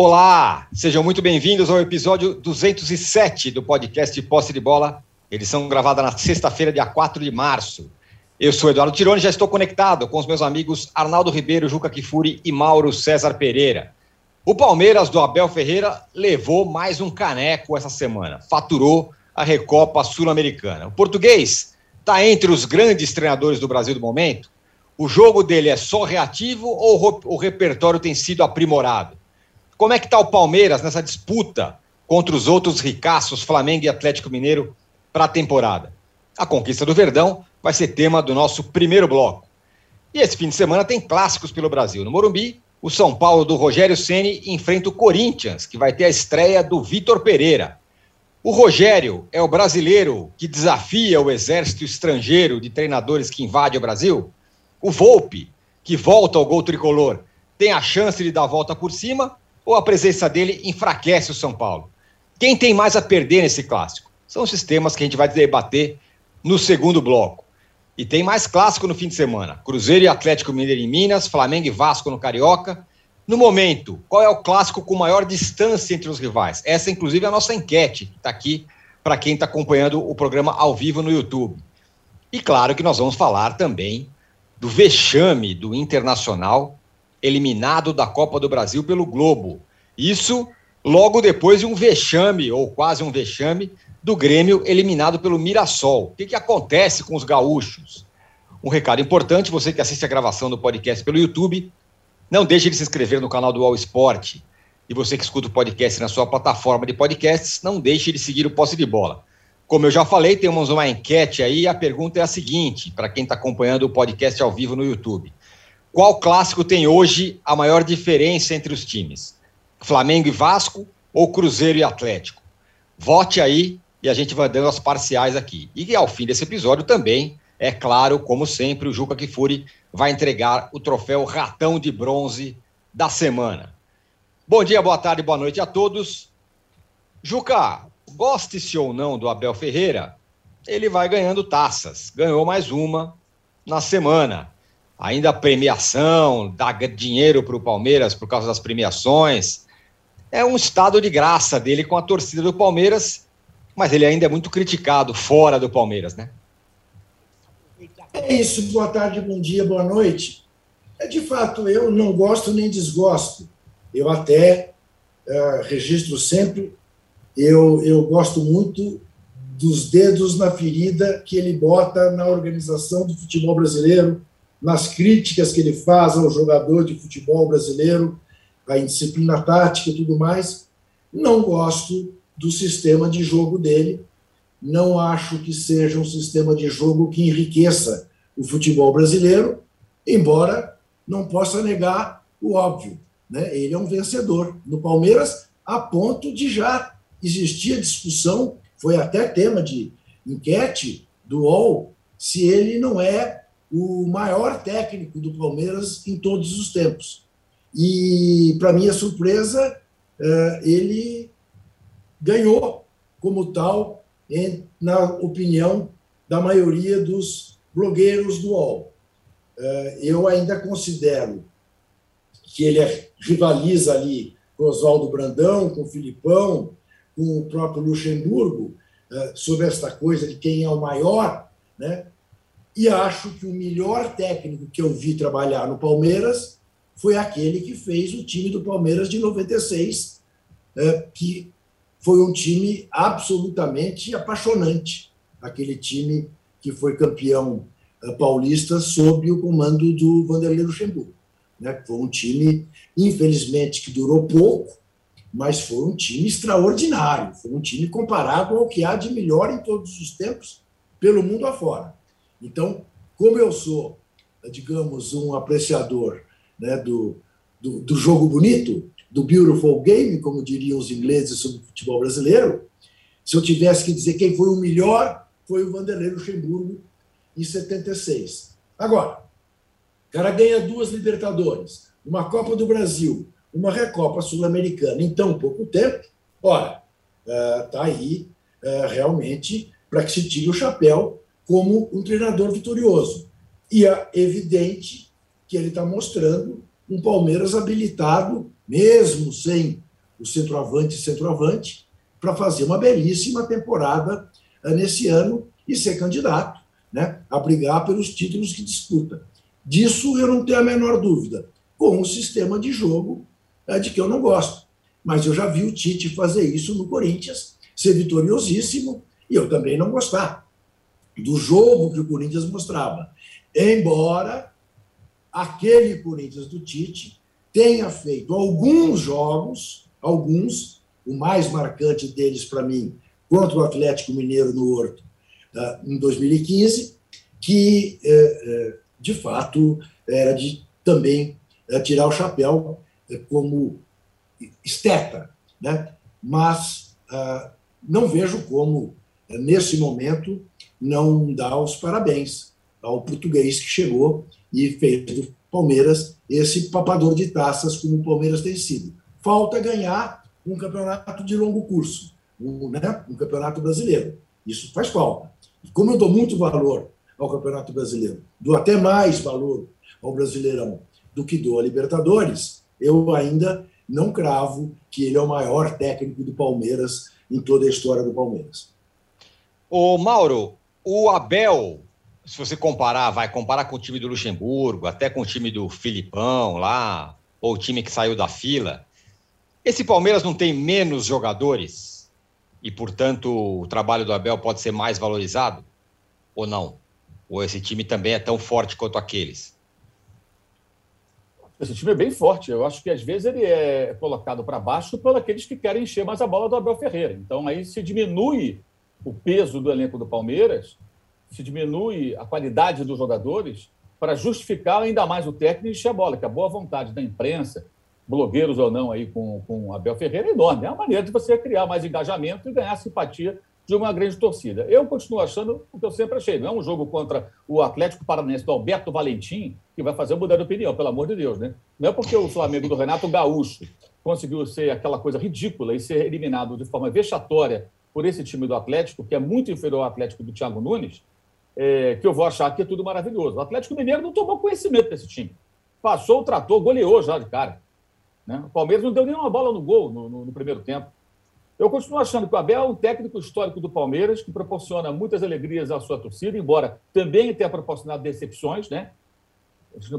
Olá, sejam muito bem-vindos ao episódio 207 do podcast Posse de Bola, edição gravada na sexta-feira, dia 4 de março. Eu sou Eduardo Tironi já estou conectado com os meus amigos Arnaldo Ribeiro, Juca Kifuri e Mauro César Pereira. O Palmeiras do Abel Ferreira levou mais um caneco essa semana, faturou a Recopa Sul-Americana. O português está entre os grandes treinadores do Brasil do momento. O jogo dele é só reativo ou o repertório tem sido aprimorado? Como é que está o Palmeiras nessa disputa contra os outros ricaços, Flamengo e Atlético Mineiro, para a temporada? A conquista do Verdão vai ser tema do nosso primeiro bloco. E esse fim de semana tem clássicos pelo Brasil. No Morumbi, o São Paulo do Rogério Ceni enfrenta o Corinthians, que vai ter a estreia do Vitor Pereira. O Rogério é o brasileiro que desafia o exército estrangeiro de treinadores que invade o Brasil? O Volpe, que volta ao gol tricolor, tem a chance de dar a volta por cima ou a presença dele enfraquece o São Paulo? Quem tem mais a perder nesse clássico? São os sistemas que a gente vai debater no segundo bloco. E tem mais clássico no fim de semana: Cruzeiro e Atlético Mineiro em Minas, Flamengo e Vasco no Carioca. No momento, qual é o clássico com maior distância entre os rivais? Essa, inclusive, é a nossa enquete, que está aqui para quem está acompanhando o programa ao vivo no YouTube. E claro que nós vamos falar também do vexame do Internacional eliminado da Copa do Brasil pelo Globo. Isso logo depois de um vexame, ou quase um vexame, do Grêmio eliminado pelo Mirassol. O que, que acontece com os gaúchos? Um recado importante: você que assiste a gravação do podcast pelo YouTube, não deixe de se inscrever no canal do All Sport. E você que escuta o podcast na sua plataforma de podcasts, não deixe de seguir o Posse de Bola. Como eu já falei, temos uma enquete aí. A pergunta é a seguinte: para quem está acompanhando o podcast ao vivo no YouTube. Qual clássico tem hoje a maior diferença entre os times? Flamengo e Vasco ou Cruzeiro e Atlético? Vote aí e a gente vai dando as parciais aqui. E ao fim desse episódio também, é claro, como sempre, o Juca Kifuri vai entregar o troféu Ratão de Bronze da semana. Bom dia, boa tarde, boa noite a todos. Juca, goste-se ou não do Abel Ferreira, ele vai ganhando taças. Ganhou mais uma na semana ainda premiação, dá dinheiro para o Palmeiras por causa das premiações. É um estado de graça dele com a torcida do Palmeiras, mas ele ainda é muito criticado fora do Palmeiras, né? É isso, boa tarde, bom dia, boa noite. É de fato, eu não gosto nem desgosto. Eu até uh, registro sempre, eu, eu gosto muito dos dedos na ferida que ele bota na organização do futebol brasileiro, nas críticas que ele faz ao jogador de futebol brasileiro, a indisciplina tática e tudo mais. Não gosto do sistema de jogo dele. Não acho que seja um sistema de jogo que enriqueça o futebol brasileiro, embora não possa negar o óbvio. Né? Ele é um vencedor no Palmeiras, a ponto de já existir discussão, foi até tema de enquete do UOL, se ele não é o maior técnico do Palmeiras em todos os tempos. E, para minha surpresa, eh, ele ganhou como tal, na opinião da maioria dos blogueiros do UOL. Eh, eu ainda considero que ele rivaliza ali com Oswaldo Brandão, com Filipão, com o próprio Luxemburgo, eh, sobre esta coisa de quem é o maior, né? E acho que o melhor técnico que eu vi trabalhar no Palmeiras foi aquele que fez o time do Palmeiras de 96, é, que foi um time absolutamente apaixonante. Aquele time que foi campeão é, paulista sob o comando do Vanderlei Luxemburgo. Né? Foi um time, infelizmente, que durou pouco, mas foi um time extraordinário. Foi um time comparado ao que há de melhor em todos os tempos pelo mundo afora. Então, como eu sou, digamos, um apreciador né, do, do, do, jogo bonito, do beautiful game, como diriam os ingleses sobre o futebol brasileiro, se eu tivesse que dizer quem foi o melhor, foi o Vanderlei Luxemburgo em 76. Agora, o cara ganha duas Libertadores, uma Copa do Brasil, uma Recopa Sul-Americana em tão pouco tempo. Ora, está aí realmente para que se tire o chapéu como um treinador vitorioso. E é evidente que ele está mostrando um Palmeiras habilitado, mesmo sem o centroavante e centroavante, para fazer uma belíssima temporada nesse ano e ser candidato né, a brigar pelos títulos que disputa. Disso eu não tenho a menor dúvida, com um sistema de jogo é, de que eu não gosto. Mas eu já vi o Tite fazer isso no Corinthians, ser vitoriosíssimo, e eu também não gostar do jogo que o Corinthians mostrava. Embora aquele Corinthians do Tite tenha feito alguns jogos, alguns, o mais marcante deles para mim, contra o Atlético Mineiro no Horto, ah, em 2015, que, eh, eh, de fato, era de também eh, tirar o chapéu como esteta, né? mas ah, não vejo como, nesse momento, não dar os parabéns ao português que chegou e fez do Palmeiras esse papador de taças como o Palmeiras tem sido. Falta ganhar um campeonato de longo curso, um, né, um campeonato brasileiro. Isso faz falta. Como eu dou muito valor ao Campeonato Brasileiro, dou até mais valor ao Brasileirão do que dou a Libertadores, eu ainda não cravo que ele é o maior técnico do Palmeiras em toda a história do Palmeiras. Ô Mauro, o Abel, se você comparar, vai comparar com o time do Luxemburgo, até com o time do Filipão lá, ou o time que saiu da fila, esse Palmeiras não tem menos jogadores e, portanto, o trabalho do Abel pode ser mais valorizado? Ou não? Ou esse time também é tão forte quanto aqueles? Esse time é bem forte. Eu acho que às vezes ele é colocado para baixo por aqueles que querem encher mais a bola do Abel Ferreira. Então aí se diminui o peso do elenco do Palmeiras, se diminui a qualidade dos jogadores para justificar ainda mais o técnico encher a bola, que a boa vontade da imprensa, blogueiros ou não aí com, com Abel Ferreira é enorme. É uma maneira de você criar mais engajamento e ganhar simpatia de uma grande torcida. Eu continuo achando o que eu sempre achei. Não é um jogo contra o Atlético Paranaense do Alberto Valentim que vai fazer mudar de opinião, pelo amor de Deus, né? Não é porque o Flamengo do Renato Gaúcho conseguiu ser aquela coisa ridícula e ser eliminado de forma vexatória por esse time do Atlético, que é muito inferior ao Atlético do Thiago Nunes, é, que eu vou achar que é tudo maravilhoso. O Atlético Mineiro não tomou conhecimento desse time. Passou o trator, goleou já de cara. Né? O Palmeiras não deu nenhuma bola no gol no, no, no, primeiro tempo. Eu continuo achando que o Abel é um técnico histórico do Palmeiras, que proporciona muitas alegrias à sua torcida, embora também tenha proporcionado decepções, né?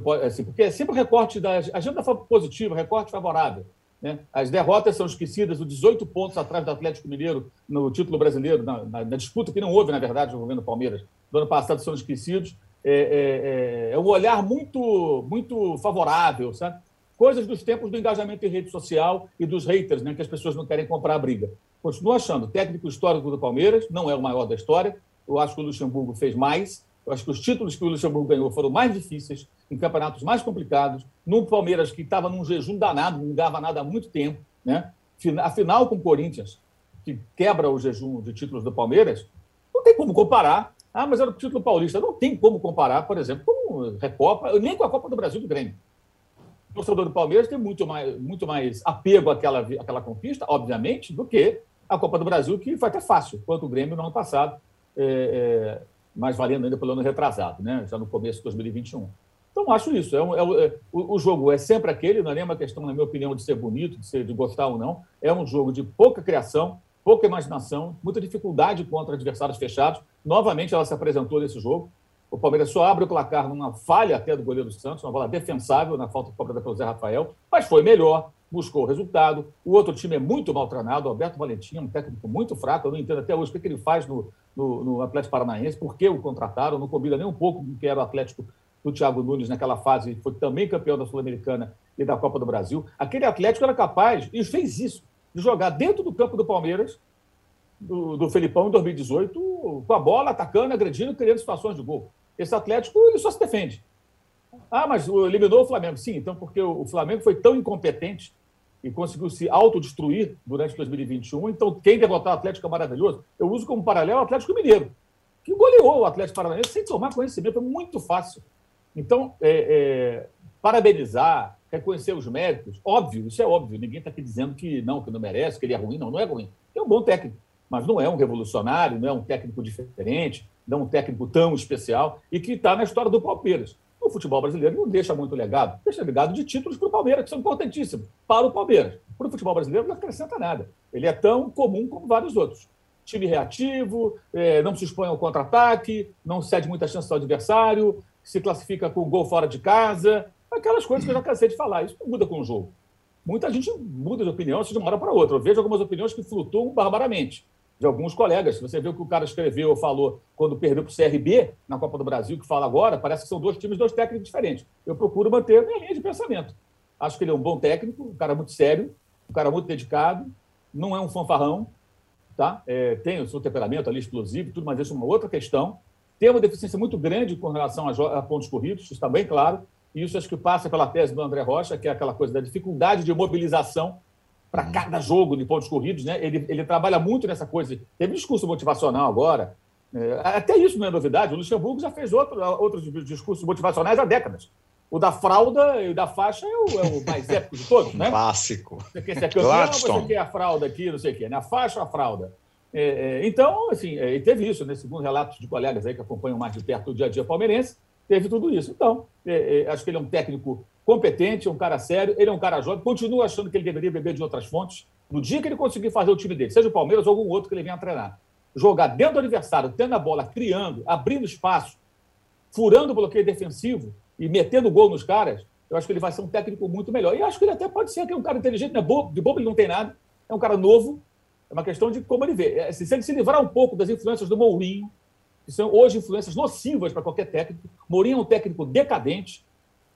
Pode, assim, porque é sempre o recorte da agenda positiva, recorte favorável. Né? As derrotas são esquecidas, os 18 pontos atrás do Atlético Mineiro no título brasileiro, na, na, na disputa que não houve, na verdade, envolvendo o Palmeiras, do ano passado são esquecidos. É, é, é, é um olhar muito, muito favorável, sabe? coisas dos tempos do engajamento em rede social e dos haters, né, que as pessoas não querem comprar a briga. Continuo achando, técnico histórico do Palmeiras, não é o maior da história, eu acho que o Luxemburgo fez mais, eu acho que os títulos que o Luxemburgo ganhou foram mais difíceis, em campeonatos mais complicados, no Palmeiras que estava num jejum danado, não dava nada há muito tempo, né? A final com o Corinthians, que quebra o jejum de títulos do Palmeiras, não tem como comparar. Ah, mas era o título paulista. Não tem como comparar, por exemplo, com Recopa, nem com a Copa do Brasil do Grêmio o torcedor do Palmeiras tem muito mais, muito mais apego àquela, àquela conquista, obviamente, do que a Copa do Brasil, que foi até fácil, quanto o Grêmio no ano passado, é, é, mais valendo ainda pelo ano retrasado, né? já no começo de 2021. Então, acho isso. É, um, é, é, o, o, jogo é sempre aquele, não é nenhuma questão, na minha opinião, de ser bonito, de, ser, de gostar ou não. É um jogo de pouca criação, pouca imaginação, muita dificuldade contra adversários fechados. Novamente, ela se apresentou nesse jogo. O Palmeiras só abre o placar numa falha até do goleiro Santos, uma bola defensável na falta cobrada pelo Zé Rafael, mas foi melhor, buscou o resultado. O outro time é muito mal treinado, o Alberto Valentim é um técnico muito fraco, eu não entendo até hoje o que, ele faz no, no, no, Atlético Paranaense, por que o contrataram, não combina nem um pouco com o que era o Atlético do Thiago Nunes naquela fase, foi também campeão da Sul-Americana e da Copa do Brasil. Aquele Atlético era capaz, e fez isso, de jogar dentro do campo do Palmeiras, do, do Felipão em 2018, com a bola, atacando, agredindo, criando situações de gol. Esse Atlético ele só se defende. Ah, mas eliminou o Flamengo. Sim, então porque o Flamengo foi tão incompetente e conseguiu se autodestruir durante 2021. Então, quem derrotar o Atlético é maravilhoso. Eu uso como paralelo o Atlético Mineiro, que goleou o Atlético Paranaense sem tomar conhecimento. É muito fácil. Então, é, é, parabenizar, reconhecer os méritos, óbvio, isso é óbvio. Ninguém está aqui dizendo que não, que não merece, que ele é ruim. Não, não é ruim. é um bom técnico, mas não é um revolucionário, não é um técnico diferente, não é um técnico tão especial e que está na história do Palmeiras. O futebol brasileiro não deixa muito legado, deixa legado de títulos para o Palmeiras, que são importantíssimos para o Palmeiras. Para o futebol brasileiro não acrescenta nada. Ele é tão comum como vários outros. Time reativo, é, não se expõe ao contra-ataque, não cede muita chance ao adversário, se classifica com gol fora de casa, aquelas coisas que eu já cansei de falar. Isso muda com o jogo. Muita gente muda de opinião de uma hora para outra. Eu vejo algumas opiniões que flutuam barbaramente de alguns colegas. Se você vê o que o cara escreveu ou falou quando perdeu para o CRB na Copa do Brasil, que fala agora, parece que são dois times, dois técnicos diferentes. Eu procuro manter a minha linha de pensamento. Acho que ele é um bom técnico, um cara muito sério, um cara muito dedicado, não é um fanfarrão, tá? É, tem o seu temperamento ali explosivo, tudo, mas isso é uma outra questão. Tem uma deficiência muito grande com relação a, a pontos corridos, isso está bem claro. E isso acho que passa pela tese do André Rocha, que é aquela coisa da dificuldade de mobilização para uhum. cada jogo de pontos corridos, né? Ele, ele trabalha muito nessa coisa. Teve discurso motivacional agora. É, até isso não é novidade. O Luxemburgo já fez outro, outros discursos motivacionais há décadas. O da fralda e o da faixa é o, é o mais épico de todos, né? Clássico. Você quer ser campeão, você quer a fralda aqui, não sei o quê, né? A faixa ou a fralda? É, é, então, assim, é, teve isso, né? Segundo relatos de colegas aí que acompanham mais de perto o dia a dia palmeirense, teve tudo isso. Então, é, é, acho que ele é um técnico competente, é um cara sério, ele é um cara jovem, continua achando que ele deveria beber de outras fontes. No dia que ele conseguir fazer o time dele, seja o Palmeiras ou algum outro que ele venha treinar, jogar dentro do adversário, tendo a bola, criando, abrindo espaço, furando o bloqueio defensivo e metendo gol nos caras, eu acho que ele vai ser um técnico muito melhor. E acho que ele até pode ser que é um cara inteligente, é de bobo ele não tem nada, é um cara novo, é uma questão de como ele vê. É, se ele se livrar um pouco das influências do Mourinho, que são hoje influências nocivas para qualquer técnico, Mourinho é um técnico decadente,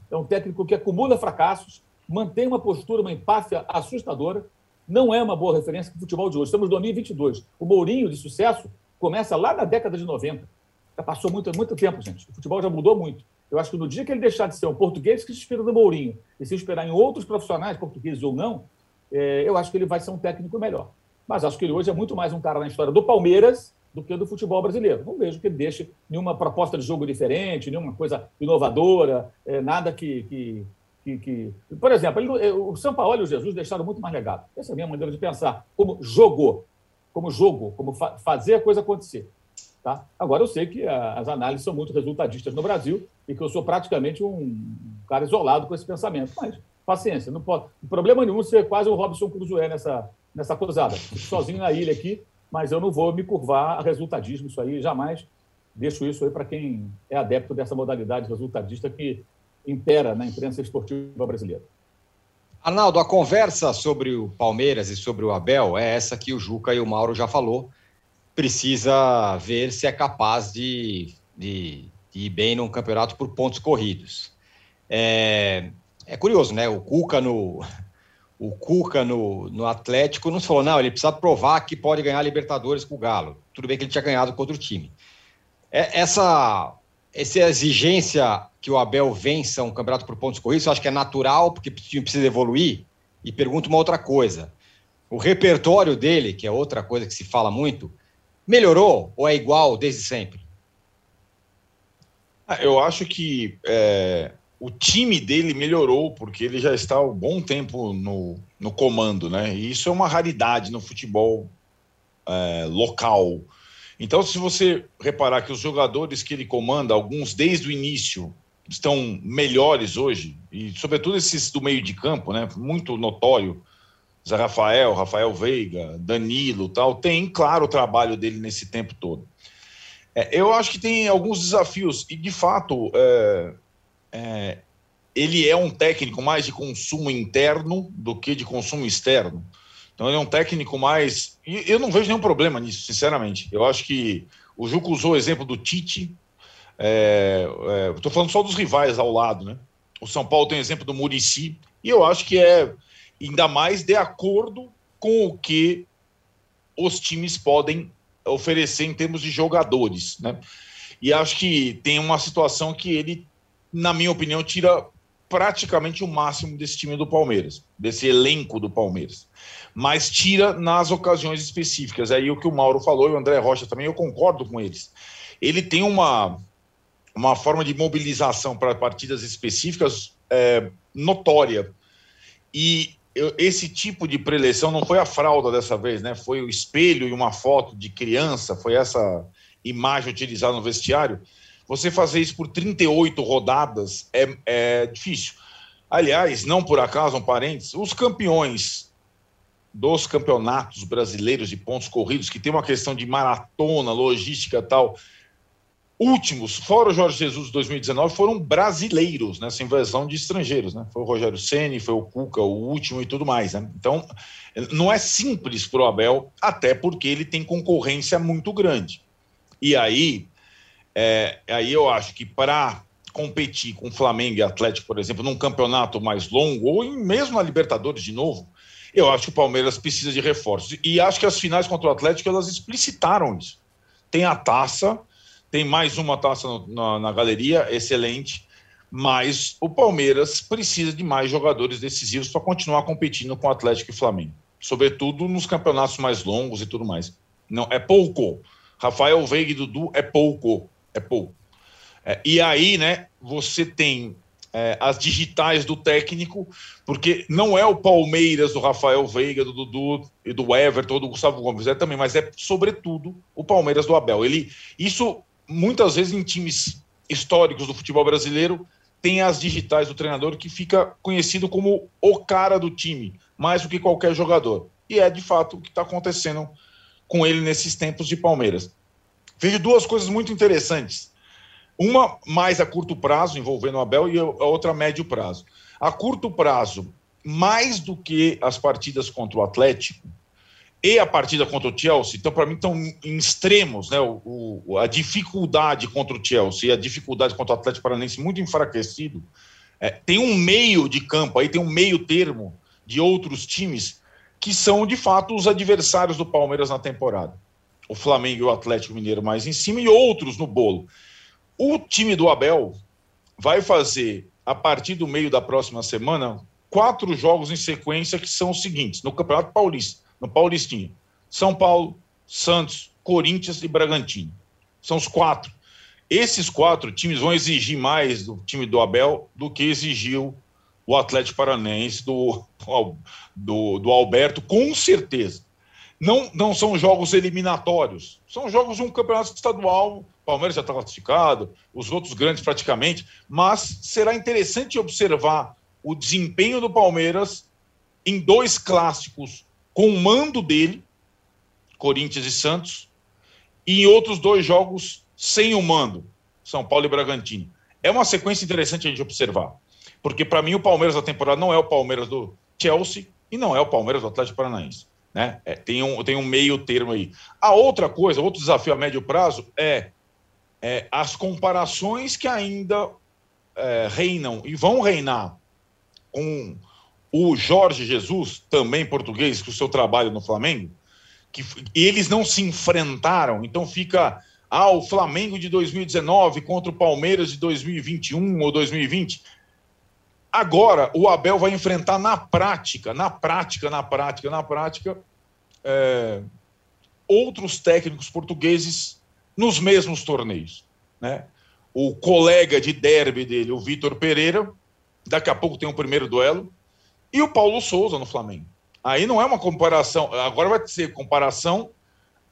é um técnico que acumula fracassos, mantém uma postura, uma empáfia assustadora. Não é uma boa referência para o futebol de hoje. Estamos em 2022. O Mourinho de sucesso começa lá na década de 90. Já passou muito, muito tempo, gente. O futebol já mudou muito. Eu acho que no dia que ele deixar de ser um português que se inspira no Mourinho e se inspirar em outros profissionais, portugueses ou não, é, eu acho que ele vai ser um técnico melhor. Mas acho que ele hoje é muito mais um cara na história do Palmeiras do que do futebol brasileiro. Não vejo que ele deixe nenhuma proposta de jogo diferente, nenhuma coisa inovadora, é, nada que, que, que, que, Por exemplo, ele, o São Paulo e o Jesus deixaram muito mais legado. Essa é a minha maneira de pensar. Como jogou, como jogo, como fa fazer a coisa acontecer. Tá? Agora, eu sei que a, as análises são muito resultadistas no Brasil e que eu sou praticamente um cara isolado com esse pensamento. Mas, paciência, não pode. problema nenhum ser quase o Robson Crusoe nessa, nessa cruzada. Sozinho na ilha aqui, mas eu não vou me curvar a resultadismo, isso aí jamais deixo isso aí para quem é adepto dessa modalidade resultadista que impera na imprensa esportiva brasileira. Arnaldo, a conversa sobre o Palmeiras e sobre o Abel é essa que o Juca e o Mauro já falou. Precisa ver se é capaz de, de, de ir bem num campeonato por pontos corridos. É, é curioso, né? O Cuca no, o Cuca no, no Atlético não falou, não, ele precisa provar que pode ganhar a Libertadores com o Galo. Tudo bem que ele tinha ganhado contra o time. É, essa, essa exigência que o Abel vença um campeonato por pontos corridos, eu acho que é natural, porque o time precisa evoluir. E pergunto uma outra coisa. O repertório dele, que é outra coisa que se fala muito, melhorou ou é igual desde sempre? Ah, eu acho que é, o time dele melhorou, porque ele já está há um bom tempo no, no comando, né? E isso é uma raridade no futebol é, local. Então, se você reparar que os jogadores que ele comanda, alguns desde o início, estão melhores hoje, e sobretudo esses do meio de campo, né? Muito notório. Zé Rafael, Rafael Veiga, Danilo tal, tem, claro, o trabalho dele nesse tempo todo. É, eu acho que tem alguns desafios, e de fato, é, é, ele é um técnico mais de consumo interno do que de consumo externo. Então ele é um técnico mais. E eu não vejo nenhum problema nisso, sinceramente. Eu acho que o Juco usou o exemplo do Tite. Estou é, é, falando só dos rivais ao lado, né? O São Paulo tem o exemplo do Murici. E eu acho que é ainda mais de acordo com o que os times podem oferecer em termos de jogadores, né? E acho que tem uma situação que ele na minha opinião, tira praticamente o máximo desse time do Palmeiras, desse elenco do Palmeiras. Mas tira nas ocasiões específicas. Aí o que o Mauro falou e o André Rocha também, eu concordo com eles. Ele tem uma, uma forma de mobilização para partidas específicas é, notória. E eu, esse tipo de preleção não foi a fralda dessa vez, né? Foi o espelho e uma foto de criança, foi essa imagem utilizada no vestiário. Você fazer isso por 38 rodadas é, é difícil. Aliás, não por acaso, um parênteses, os campeões dos campeonatos brasileiros de pontos corridos, que tem uma questão de maratona, logística tal, últimos, fora o Jorge Jesus de 2019, foram brasileiros nessa invasão de estrangeiros, né? Foi o Rogério Ceni, foi o Cuca, o último e tudo mais, né? Então, não é simples para o Abel, até porque ele tem concorrência muito grande. E aí, é, aí eu acho que para competir com Flamengo e Atlético, por exemplo, num campeonato mais longo, ou mesmo na Libertadores de novo, eu acho que o Palmeiras precisa de reforços. E acho que as finais contra o Atlético, elas explicitaram isso. Tem a taça, tem mais uma taça no, na, na galeria, excelente, mas o Palmeiras precisa de mais jogadores decisivos para continuar competindo com o Atlético e Flamengo, sobretudo nos campeonatos mais longos e tudo mais. Não é pouco. Rafael Veiga e Dudu é pouco, é pouco. É, e aí, né, você tem é, as digitais do técnico, porque não é o Palmeiras do Rafael Veiga, do Dudu e do Everton, do Gustavo Gomes, é também, mas é sobretudo o Palmeiras do Abel. Ele, isso muitas vezes em times históricos do futebol brasileiro tem as digitais do treinador que fica conhecido como o cara do time, mais do que qualquer jogador. E é de fato o que está acontecendo com ele nesses tempos de Palmeiras. Vejo duas coisas muito interessantes uma mais a curto prazo, envolvendo o Abel, e a outra a médio prazo. A curto prazo, mais do que as partidas contra o Atlético e a partida contra o Chelsea, então, para mim, estão em extremos, né? O, o, a dificuldade contra o Chelsea e a dificuldade contra o Atlético Paranaense muito enfraquecido. É, tem um meio de campo aí, tem um meio termo de outros times que são, de fato, os adversários do Palmeiras na temporada. O Flamengo e o Atlético Mineiro mais em cima e outros no bolo. O time do Abel vai fazer, a partir do meio da próxima semana, quatro jogos em sequência que são os seguintes: no Campeonato Paulista, no Paulistinho, São Paulo, Santos, Corinthians e Bragantino. São os quatro. Esses quatro times vão exigir mais do time do Abel do que exigiu o Atlético Paranense do, do, do Alberto, com certeza. Não, não são jogos eliminatórios, são jogos de um campeonato estadual Palmeiras já está classificado, os outros grandes praticamente, mas será interessante observar o desempenho do Palmeiras em dois clássicos com o mando dele, Corinthians e Santos, e em outros dois jogos sem o mando, São Paulo e Bragantino. É uma sequência interessante a gente observar, porque para mim o Palmeiras da temporada não é o Palmeiras do Chelsea e não é o Palmeiras do Atlético Paranaense. Né? É, tem, um, tem um meio termo aí. A outra coisa, outro desafio a médio prazo é é, as comparações que ainda é, reinam e vão reinar com o Jorge Jesus, também português, com o seu trabalho no Flamengo, que eles não se enfrentaram, então fica ah, o Flamengo de 2019 contra o Palmeiras de 2021 ou 2020. Agora, o Abel vai enfrentar na prática, na prática, na prática, na prática, é, outros técnicos portugueses nos mesmos torneios. Né? O colega de derby dele, o Vitor Pereira, daqui a pouco tem o primeiro duelo, e o Paulo Souza no Flamengo. Aí não é uma comparação, agora vai ser comparação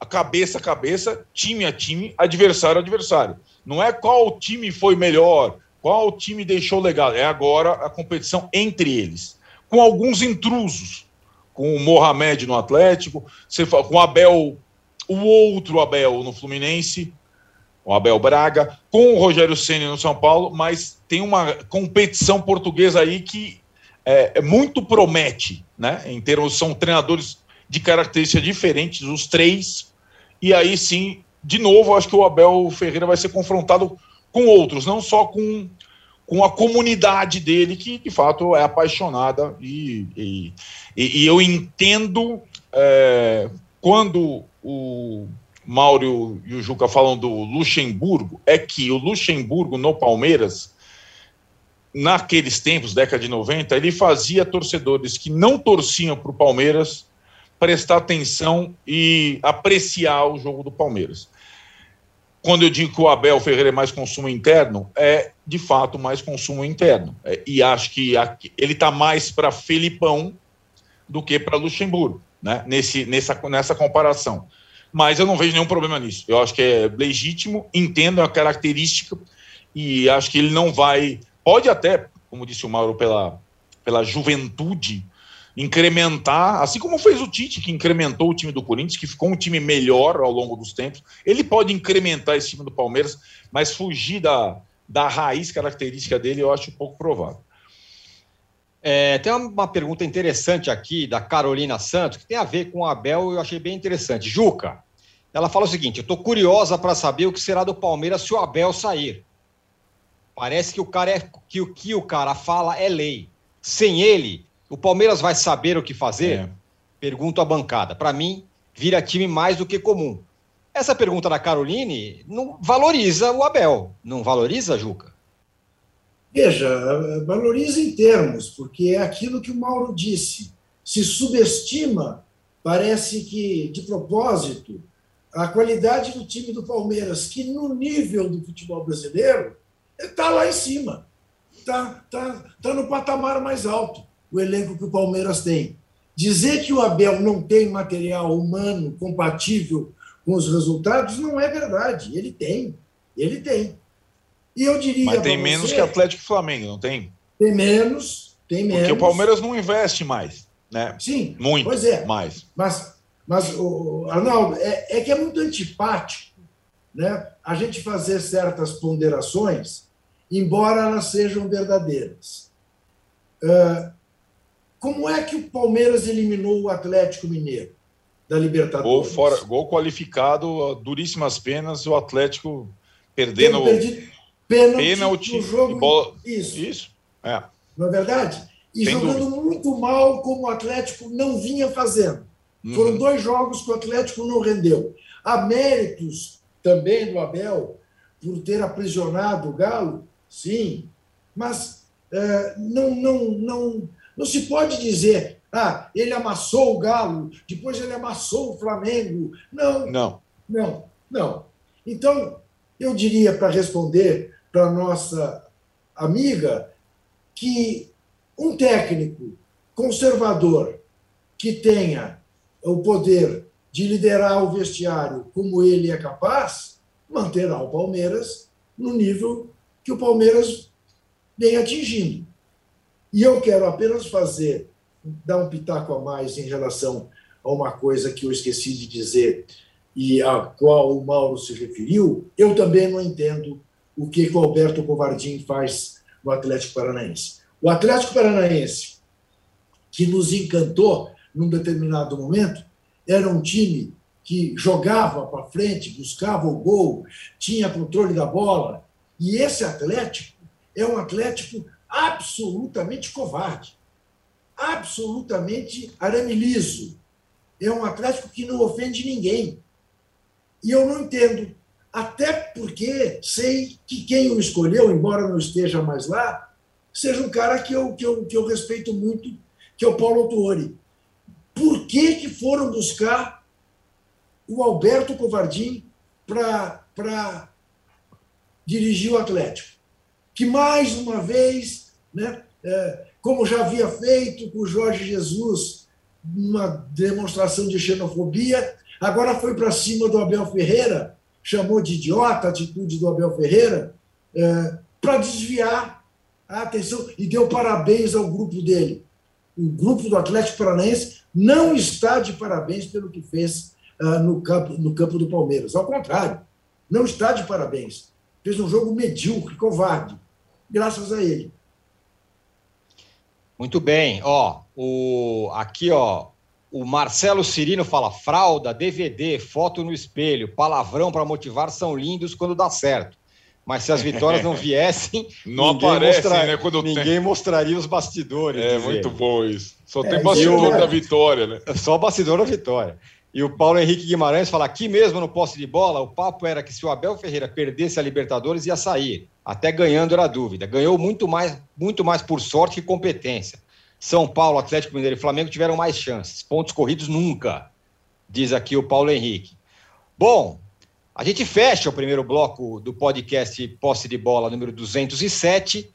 cabeça a cabeça, time a time, adversário a adversário. Não é qual time foi melhor, qual time deixou legado, é agora a competição entre eles, com alguns intrusos, com o Mohamed no Atlético, com o Abel o outro Abel no Fluminense, o Abel Braga, com o Rogério Ceni no São Paulo, mas tem uma competição portuguesa aí que é, é, muito promete, né? Em termos são treinadores de características diferentes, os três, e aí sim, de novo, acho que o Abel Ferreira vai ser confrontado com outros, não só com, com a comunidade dele, que de fato é apaixonada, e, e, e eu entendo é, quando o Mauro e o Juca falam do Luxemburgo, é que o Luxemburgo no Palmeiras, naqueles tempos, década de 90, ele fazia torcedores que não torciam para o Palmeiras prestar atenção e apreciar o jogo do Palmeiras. Quando eu digo que o Abel Ferreira é mais consumo interno, é de fato mais consumo interno. É, e acho que ele está mais para Felipão do que para Luxemburgo, né? Nesse, nessa, nessa comparação. Mas eu não vejo nenhum problema nisso. Eu acho que é legítimo, entendo a característica e acho que ele não vai. Pode até, como disse o Mauro, pela, pela juventude, incrementar, assim como fez o Tite, que incrementou o time do Corinthians, que ficou um time melhor ao longo dos tempos. Ele pode incrementar esse time do Palmeiras, mas fugir da, da raiz característica dele eu acho pouco provável. É, tem uma pergunta interessante aqui da Carolina Santos, que tem a ver com o Abel, eu achei bem interessante. Juca, ela fala o seguinte: eu estou curiosa para saber o que será do Palmeiras se o Abel sair. Parece que o cara é que o que o cara fala é lei. Sem ele, o Palmeiras vai saber o que fazer? É. Pergunto à bancada. Para mim, vira time mais do que comum. Essa pergunta da Caroline não valoriza o Abel. Não valoriza, Juca? Veja, valoriza em termos, porque é aquilo que o Mauro disse. Se subestima, parece que, de propósito, a qualidade do time do Palmeiras, que no nível do futebol brasileiro está lá em cima, está tá, tá no patamar mais alto, o elenco que o Palmeiras tem. Dizer que o Abel não tem material humano compatível com os resultados não é verdade. Ele tem, ele tem. E eu diria. Mas tem menos você, que Atlético e Flamengo, não tem? Tem menos, tem menos. Porque o Palmeiras não investe mais, né? Sim. Muito. Pois é. Mais. Mas, mas o, Arnaldo, é, é que é muito antipático né, a gente fazer certas ponderações, embora elas sejam verdadeiras. Uh, como é que o Palmeiras eliminou o Atlético Mineiro da Libertadores? Gol, fora, gol qualificado, duríssimas penas, o Atlético perdendo. Pênalti, pênalti no jogo. Bola... Isso. Isso. É. Não é verdade? E Sem jogando dúvida. muito mal, como o Atlético não vinha fazendo. Uhum. Foram dois jogos que o Atlético não rendeu. Há méritos também do Abel por ter aprisionado o Galo, sim, mas é, não, não, não, não se pode dizer, ah, ele amassou o Galo, depois ele amassou o Flamengo. Não, não, não, não. Então, eu diria para responder para nossa amiga que um técnico conservador que tenha o poder de liderar o vestiário como ele é capaz, manterá o Palmeiras no nível que o Palmeiras vem atingindo. E eu quero apenas fazer, dar um pitaco a mais em relação a uma coisa que eu esqueci de dizer e a qual o Mauro se referiu, eu também não entendo o que o Alberto Covardim faz no Atlético Paranaense. O Atlético Paranaense, que nos encantou num determinado momento, era um time que jogava para frente, buscava o gol, tinha controle da bola. E esse Atlético é um Atlético absolutamente covarde, absolutamente arame liso. É um Atlético que não ofende ninguém. E eu não entendo. Até porque sei que quem o escolheu, embora não esteja mais lá, seja um cara que eu, que eu, que eu respeito muito, que é o Paulo Autuori. Por que, que foram buscar o Alberto Covardim para dirigir o Atlético? Que mais uma vez, né, é, como já havia feito com Jorge Jesus, uma demonstração de xenofobia, Agora foi para cima do Abel Ferreira, chamou de idiota a atitude do Abel Ferreira, é, para desviar a atenção e deu parabéns ao grupo dele. O grupo do Atlético Paranaense não está de parabéns pelo que fez uh, no, campo, no campo do Palmeiras. Ao contrário, não está de parabéns. Fez um jogo medíocre, covarde, graças a ele. Muito bem. Ó, o, aqui, ó, o Marcelo Cirino fala: fralda, DVD, foto no espelho, palavrão para motivar são lindos quando dá certo. Mas se as vitórias não viessem, não aparece, mostra... né? Quando ninguém tem... mostraria os bastidores. É muito bom isso. Só é, tem bastidor da vitória, né? Só bastidor da vitória. E o Paulo Henrique Guimarães fala: aqui mesmo no posse de bola, o papo era que se o Abel Ferreira perdesse a Libertadores, ia sair. Até ganhando era dúvida. Ganhou muito mais, muito mais por sorte que competência. São Paulo, Atlético Mineiro e Flamengo tiveram mais chances. Pontos corridos nunca, diz aqui o Paulo Henrique. Bom, a gente fecha o primeiro bloco do podcast Posse de Bola número 207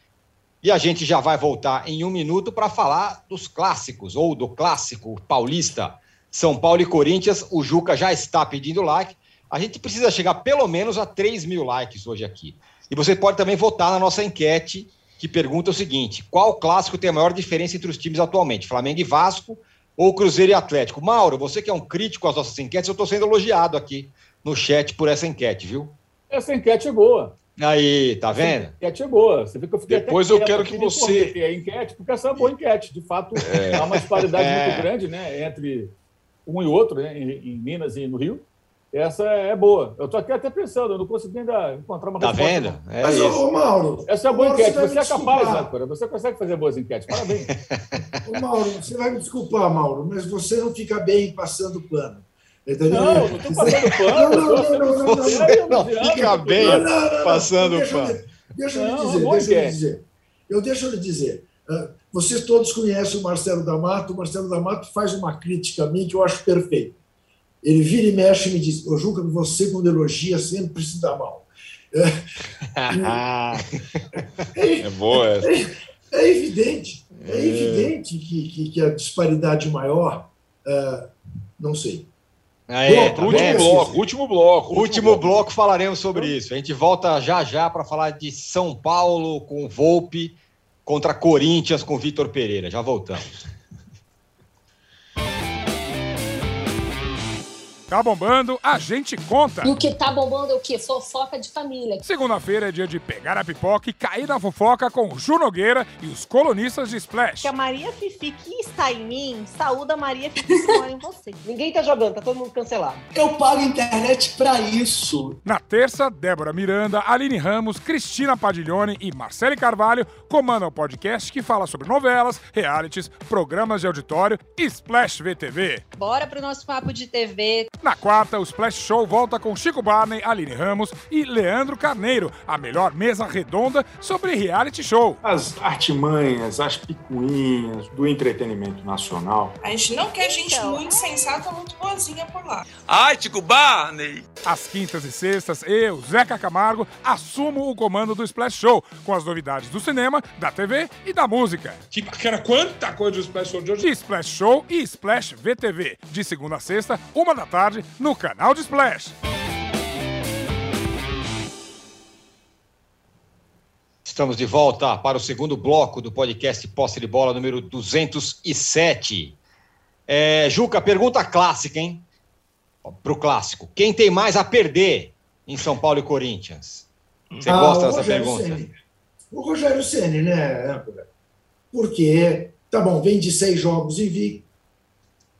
E a gente já vai voltar em um minuto para falar dos clássicos, ou do clássico paulista. São Paulo e Corinthians, o Juca já está pedindo like. A gente precisa chegar pelo menos a 3 mil likes hoje aqui. E você pode também votar na nossa enquete, que pergunta o seguinte: qual clássico tem a maior diferença entre os times atualmente? Flamengo e Vasco ou Cruzeiro e Atlético? Mauro, você que é um crítico às nossas enquetes, eu estou sendo elogiado aqui no chat por essa enquete, viu? Essa enquete é boa. Aí, tá vendo? Essa enquete é boa. Você vê que eu fiquei Depois eu quero que você. A enquete, porque essa é uma boa enquete. De fato, é. há uma disparidade é. muito grande né, entre um e outro, né, em, em Minas e no Rio. Essa é boa. Eu estou aqui até pensando, eu não consegui ainda encontrar uma tá resposta. Tá vendo? É Mas, isso. Ô, Mauro. Essa é uma boa enquete. Você, você é capaz, Âncora. Você consegue fazer boas enquetes. Parabéns. ô, Mauro, você vai me desculpar, Mauro, mas você não fica bem passando pano. Entendeu? Não, não estou passando pano. Não, não, não, não, não, Você não fica bem passando pano. Deixa eu lhe dizer, deixa eu lhe dizer. Eu deixo lhe dizer. Vocês todos conhecem o Marcelo D'Amato. O Marcelo D'Amato faz uma crítica a mim que eu acho perfeita ele vira e mexe e me diz: Eu julgo que você, quando elogia, sempre se dá mal. É, é boa essa. É, é evidente, é, é. evidente que, que, que, a disparidade maior, uh, não sei. Ah, é, tá último, bloco, último bloco, último, último bloco. bloco falaremos sobre isso. A gente volta já já para falar de São Paulo com Volpe contra Corinthians com Vitor Pereira. Já voltamos. Tá bombando, a gente conta. E o que tá bombando é o quê? Fofoca de família. Segunda-feira é dia de pegar a pipoca e cair na fofoca com o Ju Nogueira e os colunistas de Splash. Que a Maria Fifi que está em mim, saúda a Maria Fifi que mora em você. Ninguém tá jogando, tá todo mundo cancelado. Eu pago internet pra isso. Na terça, Débora Miranda, Aline Ramos, Cristina Padiglione e Marcele Carvalho comandam o podcast que fala sobre novelas, realities, programas de auditório e Splash VTV. Bora pro nosso papo de TV. Na quarta, o Splash Show volta com Chico Barney, Aline Ramos e Leandro Carneiro, a melhor mesa redonda sobre reality show. As artimanhas, as picuinhas do entretenimento nacional. A gente não quer gente então, muito sensata, muito boazinha por lá. Ai, Chico Barney! Às quintas e sextas, eu, Zeca Camargo, assumo o comando do Splash Show, com as novidades do cinema, da TV e da música. Que, que era quanta coisa do Splash Show de hoje? Splash Show e Splash VTV, de segunda a sexta, uma da tarde tarde no canal de Splash. Estamos de volta para o segundo bloco do podcast Posse de Bola número 207. É, Juca, pergunta clássica, hein? Para o clássico. Quem tem mais a perder em São Paulo e Corinthians? Você ah, gosta dessa pergunta? Ceni. O Rogério Ceni, né, Porque, tá bom, vem de seis jogos e vi,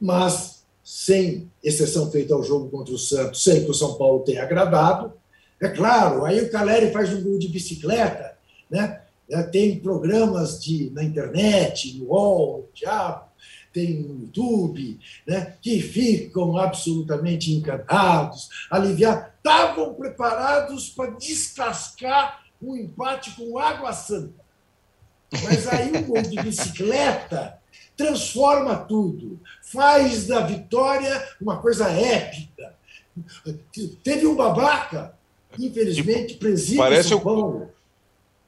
mas sem exceção feita ao jogo contra o Santos, sem que o São Paulo tenha agradado. É claro, aí o Caleri faz um gol de bicicleta, né? É, tem programas de, na internet, no UOL, no Diabo, tem no YouTube, né? que ficam absolutamente encantados, aliviados. Estavam preparados para descascar o um empate com água santa. Mas aí o gol de bicicleta transforma tudo, faz da vitória uma coisa épica. Teve um babaca, infelizmente, presídio Parece São Paulo,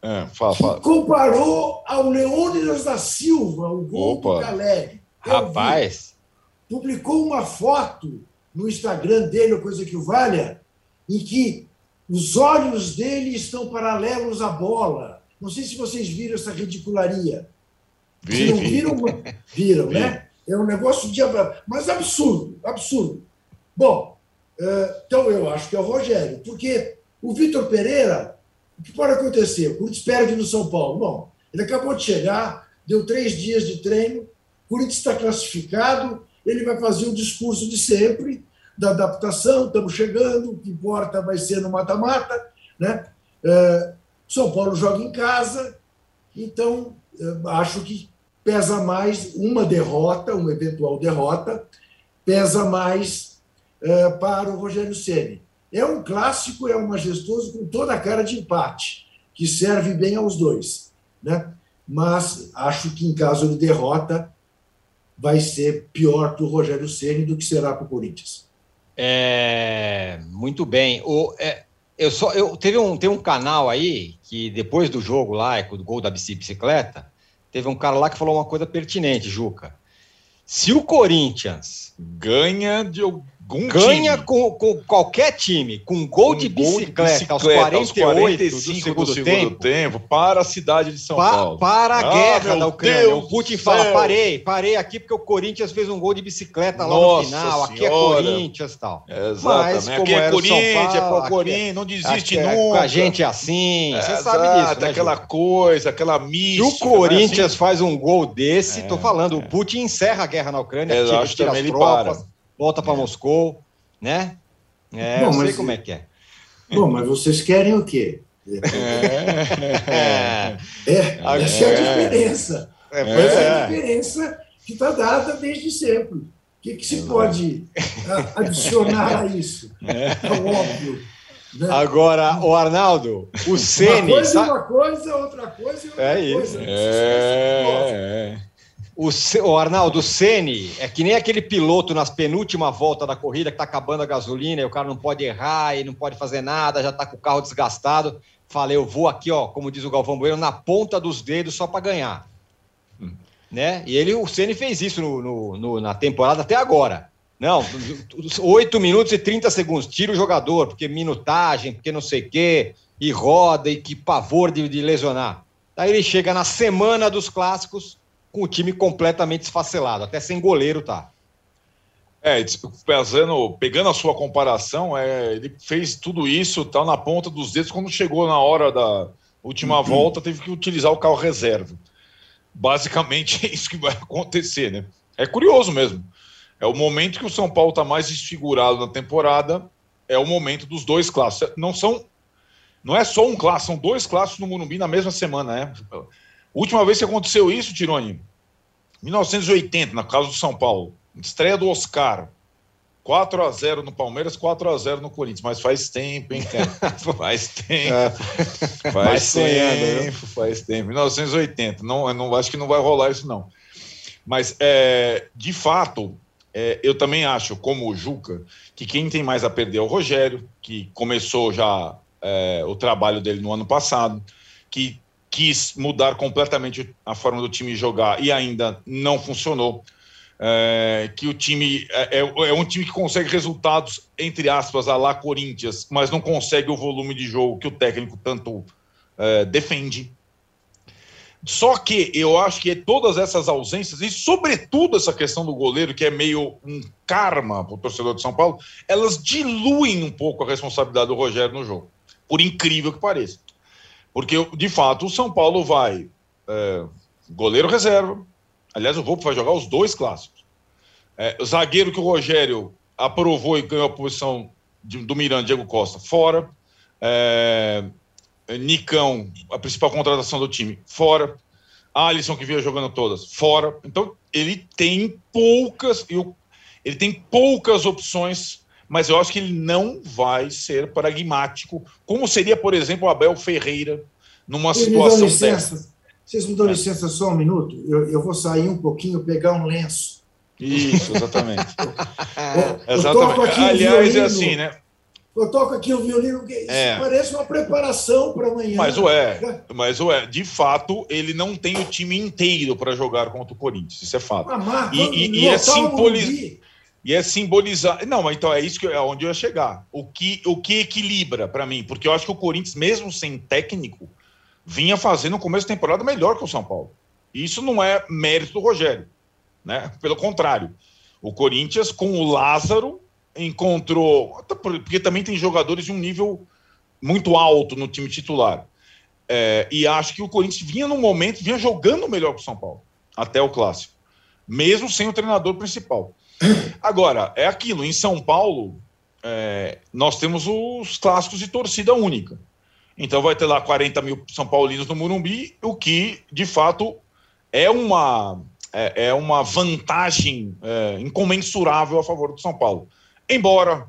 é, fala, fala. que comparou ao Leônidas da Silva, o gol Opa. do. Rapaz! Publicou uma foto no Instagram dele, ou coisa que o valha, em que os olhos dele estão paralelos à bola. Não sei se vocês viram essa ridicularia. Vi, não viram? Viram, vi. né? É um negócio de. Mas absurdo, absurdo. Bom, é, então eu acho que é o Rogério, porque o Vitor Pereira, o que pode acontecer? O Corinthians perde no São Paulo. Bom, ele acabou de chegar, deu três dias de treino, o Corinthians está classificado, ele vai fazer o discurso de sempre, da adaptação, estamos chegando, o que importa vai ser no mata-mata. Né? É, São Paulo joga em casa, então acho que pesa mais uma derrota, uma eventual derrota, pesa mais é, para o Rogério Ceni. É um clássico, é um majestoso com toda a cara de empate, que serve bem aos dois. Né? Mas acho que em caso de derrota vai ser pior para o Rogério Ceni do que será para o Corinthians. É, muito bem. O, é, eu só eu teve um tem um canal aí que depois do jogo lá, com o gol da bicicleta, teve um cara lá que falou uma coisa pertinente, Juca. Se o Corinthians ganha de ganha time. com, com qualquer time, com gol, de, bicicleta, aos 48 do segundo, do segundo tempo, tempo, para a cidade de São pa- Paulo. para a Ah, guerra da Ucrânia. Deus o Putin fala: céu. parei, parei aqui porque o Corinthians fez um gol de bicicleta lá Nossa no final. Aqui é Senhora. Corinthians e tal. Exatamente. Mas, aqui como é o Corinthians, é Paulo, aqui Corinthians, não desiste aqui é- nunca. A gente é assim, É, você sabe exato, disso. Né, aquela coisa, aquela Se mística. o Corinthians né, assim? faz um gol desse, É, tô falando, o Putin encerra a guerra na Ucrânia, É, tira, tira as tropas. Volta para Moscou, né? É, Bom, eu sei como é que é. Bom, mas vocês querem o quê? É, É, essa é a diferença. é, Essa é a é. diferença que está dada desde sempre. O que, que se pode a- adicionar a isso? É óbvio. né? Agora, o Arnaldo, o Uma Ceni, coisa é sabe- uma coisa, outra coisa é outra É isso. coisa. É, é. O, o Arnaldo Ceni é que nem aquele piloto nas penúltima volta da corrida que tá acabando a gasolina e o cara não pode errar e não pode fazer nada, já tá com o carro desgastado. Falei, eu vou aqui, ó, como diz o Galvão Bueno, na ponta dos dedos só para ganhar. Né? E ele, o Ceni fez isso no- no- no- na temporada até agora. Não, 8 minutos e 30 segundos. Tira o jogador, porque minutagem, porque não sei o quê, e roda, e que pavor de, de lesionar. Daí ele chega na semana dos clássicos com o time completamente esfacelado, até sem goleiro tá. É, pesando, pegando a sua comparação, é, ele fez tudo isso tal na ponta dos dedos quando chegou na hora da última volta, teve que utilizar o carro reserva. Basicamente é isso que vai acontecer, né? É curioso mesmo. É o momento que o São Paulo está mais desfigurado na temporada, é o momento dos dois clássicos. Não são, não é só um clássico, são dois clássicos no Morumbi na mesma semana, né? Última vez que aconteceu isso, Tironi, 1980, na casa do São Paulo. Estreia do Oscar. 4 a 0 no Palmeiras, 4 a 0 no Corinthians. Mas faz tempo, hein, cara? Faz tempo. É. Faz sonhando, tempo, faz tempo. 1980. Não, não acho que não vai rolar isso, não. Mas, é, de fato, é, eu também acho, como o Juca, que quem tem mais a perder é o Rogério, que começou já é, o trabalho dele no ano passado, que quis mudar completamente a forma do time jogar e ainda não funcionou. É, que o time é, é, um time que consegue resultados, entre aspas, a lá Corinthians, mas não consegue o volume de jogo que o técnico tanto é, defende. Só que eu acho que todas essas ausências, e sobretudo essa questão do goleiro, que é meio um karma para o torcedor de São Paulo, elas diluem um pouco a responsabilidade do Rogério no jogo, por incrível que pareça. Porque, de fato, o São Paulo vai é, goleiro reserva, Aliás, o Volpe vai jogar os dois clássicos. É, zagueiro que o Rogério aprovou e ganhou a posição de, do Miranda, Diego Costa, fora. É, Nicão, a principal contratação do time, fora. Alisson, que vinha jogando todas, fora. Então, ele tem poucas. Ele tem poucas opções, mas eu acho que ele não vai ser pragmático, como seria, por exemplo, o Abel Ferreira numa Vocês situação licença? dessa. Vocês me dão licença só um minuto? Eu, eu vou sair um pouquinho, pegar um lenço. Isso, exatamente. Eu, eu toco aqui exatamente. o Aliás, é violino. assim, né? Eu toco aqui o violino, que isso É. parece uma preparação para amanhã. Mas o é, mas o é, de fato, ele não tem o time inteiro para jogar contra o Corinthians, isso é fato. Ah, mas E, e- e é lotar o simbolizar. Morumbi. E é simbolizar. Não, então é isso que é onde eu ia chegar. O que, o que equilibra para mim? Porque eu acho que o Corinthians, mesmo sem técnico, vinha fazendo no começo da temporada melhor que o São Paulo. E isso não é mérito do Rogério, né? Pelo contrário. O Corinthians, com o Lázaro, encontrou. Porque também tem jogadores de um nível muito alto no time titular. É, e acho que o Corinthians vinha num momento, vinha jogando melhor que o São Paulo, até o clássico, mesmo sem o treinador principal. Agora, é aquilo, em São Paulo, é, nós temos os clássicos de torcida única. Então vai ter lá 40 mil São Paulinos no Morumbi, o que, de fato, é uma, é, é uma vantagem é, incomensurável a favor do São Paulo. Embora,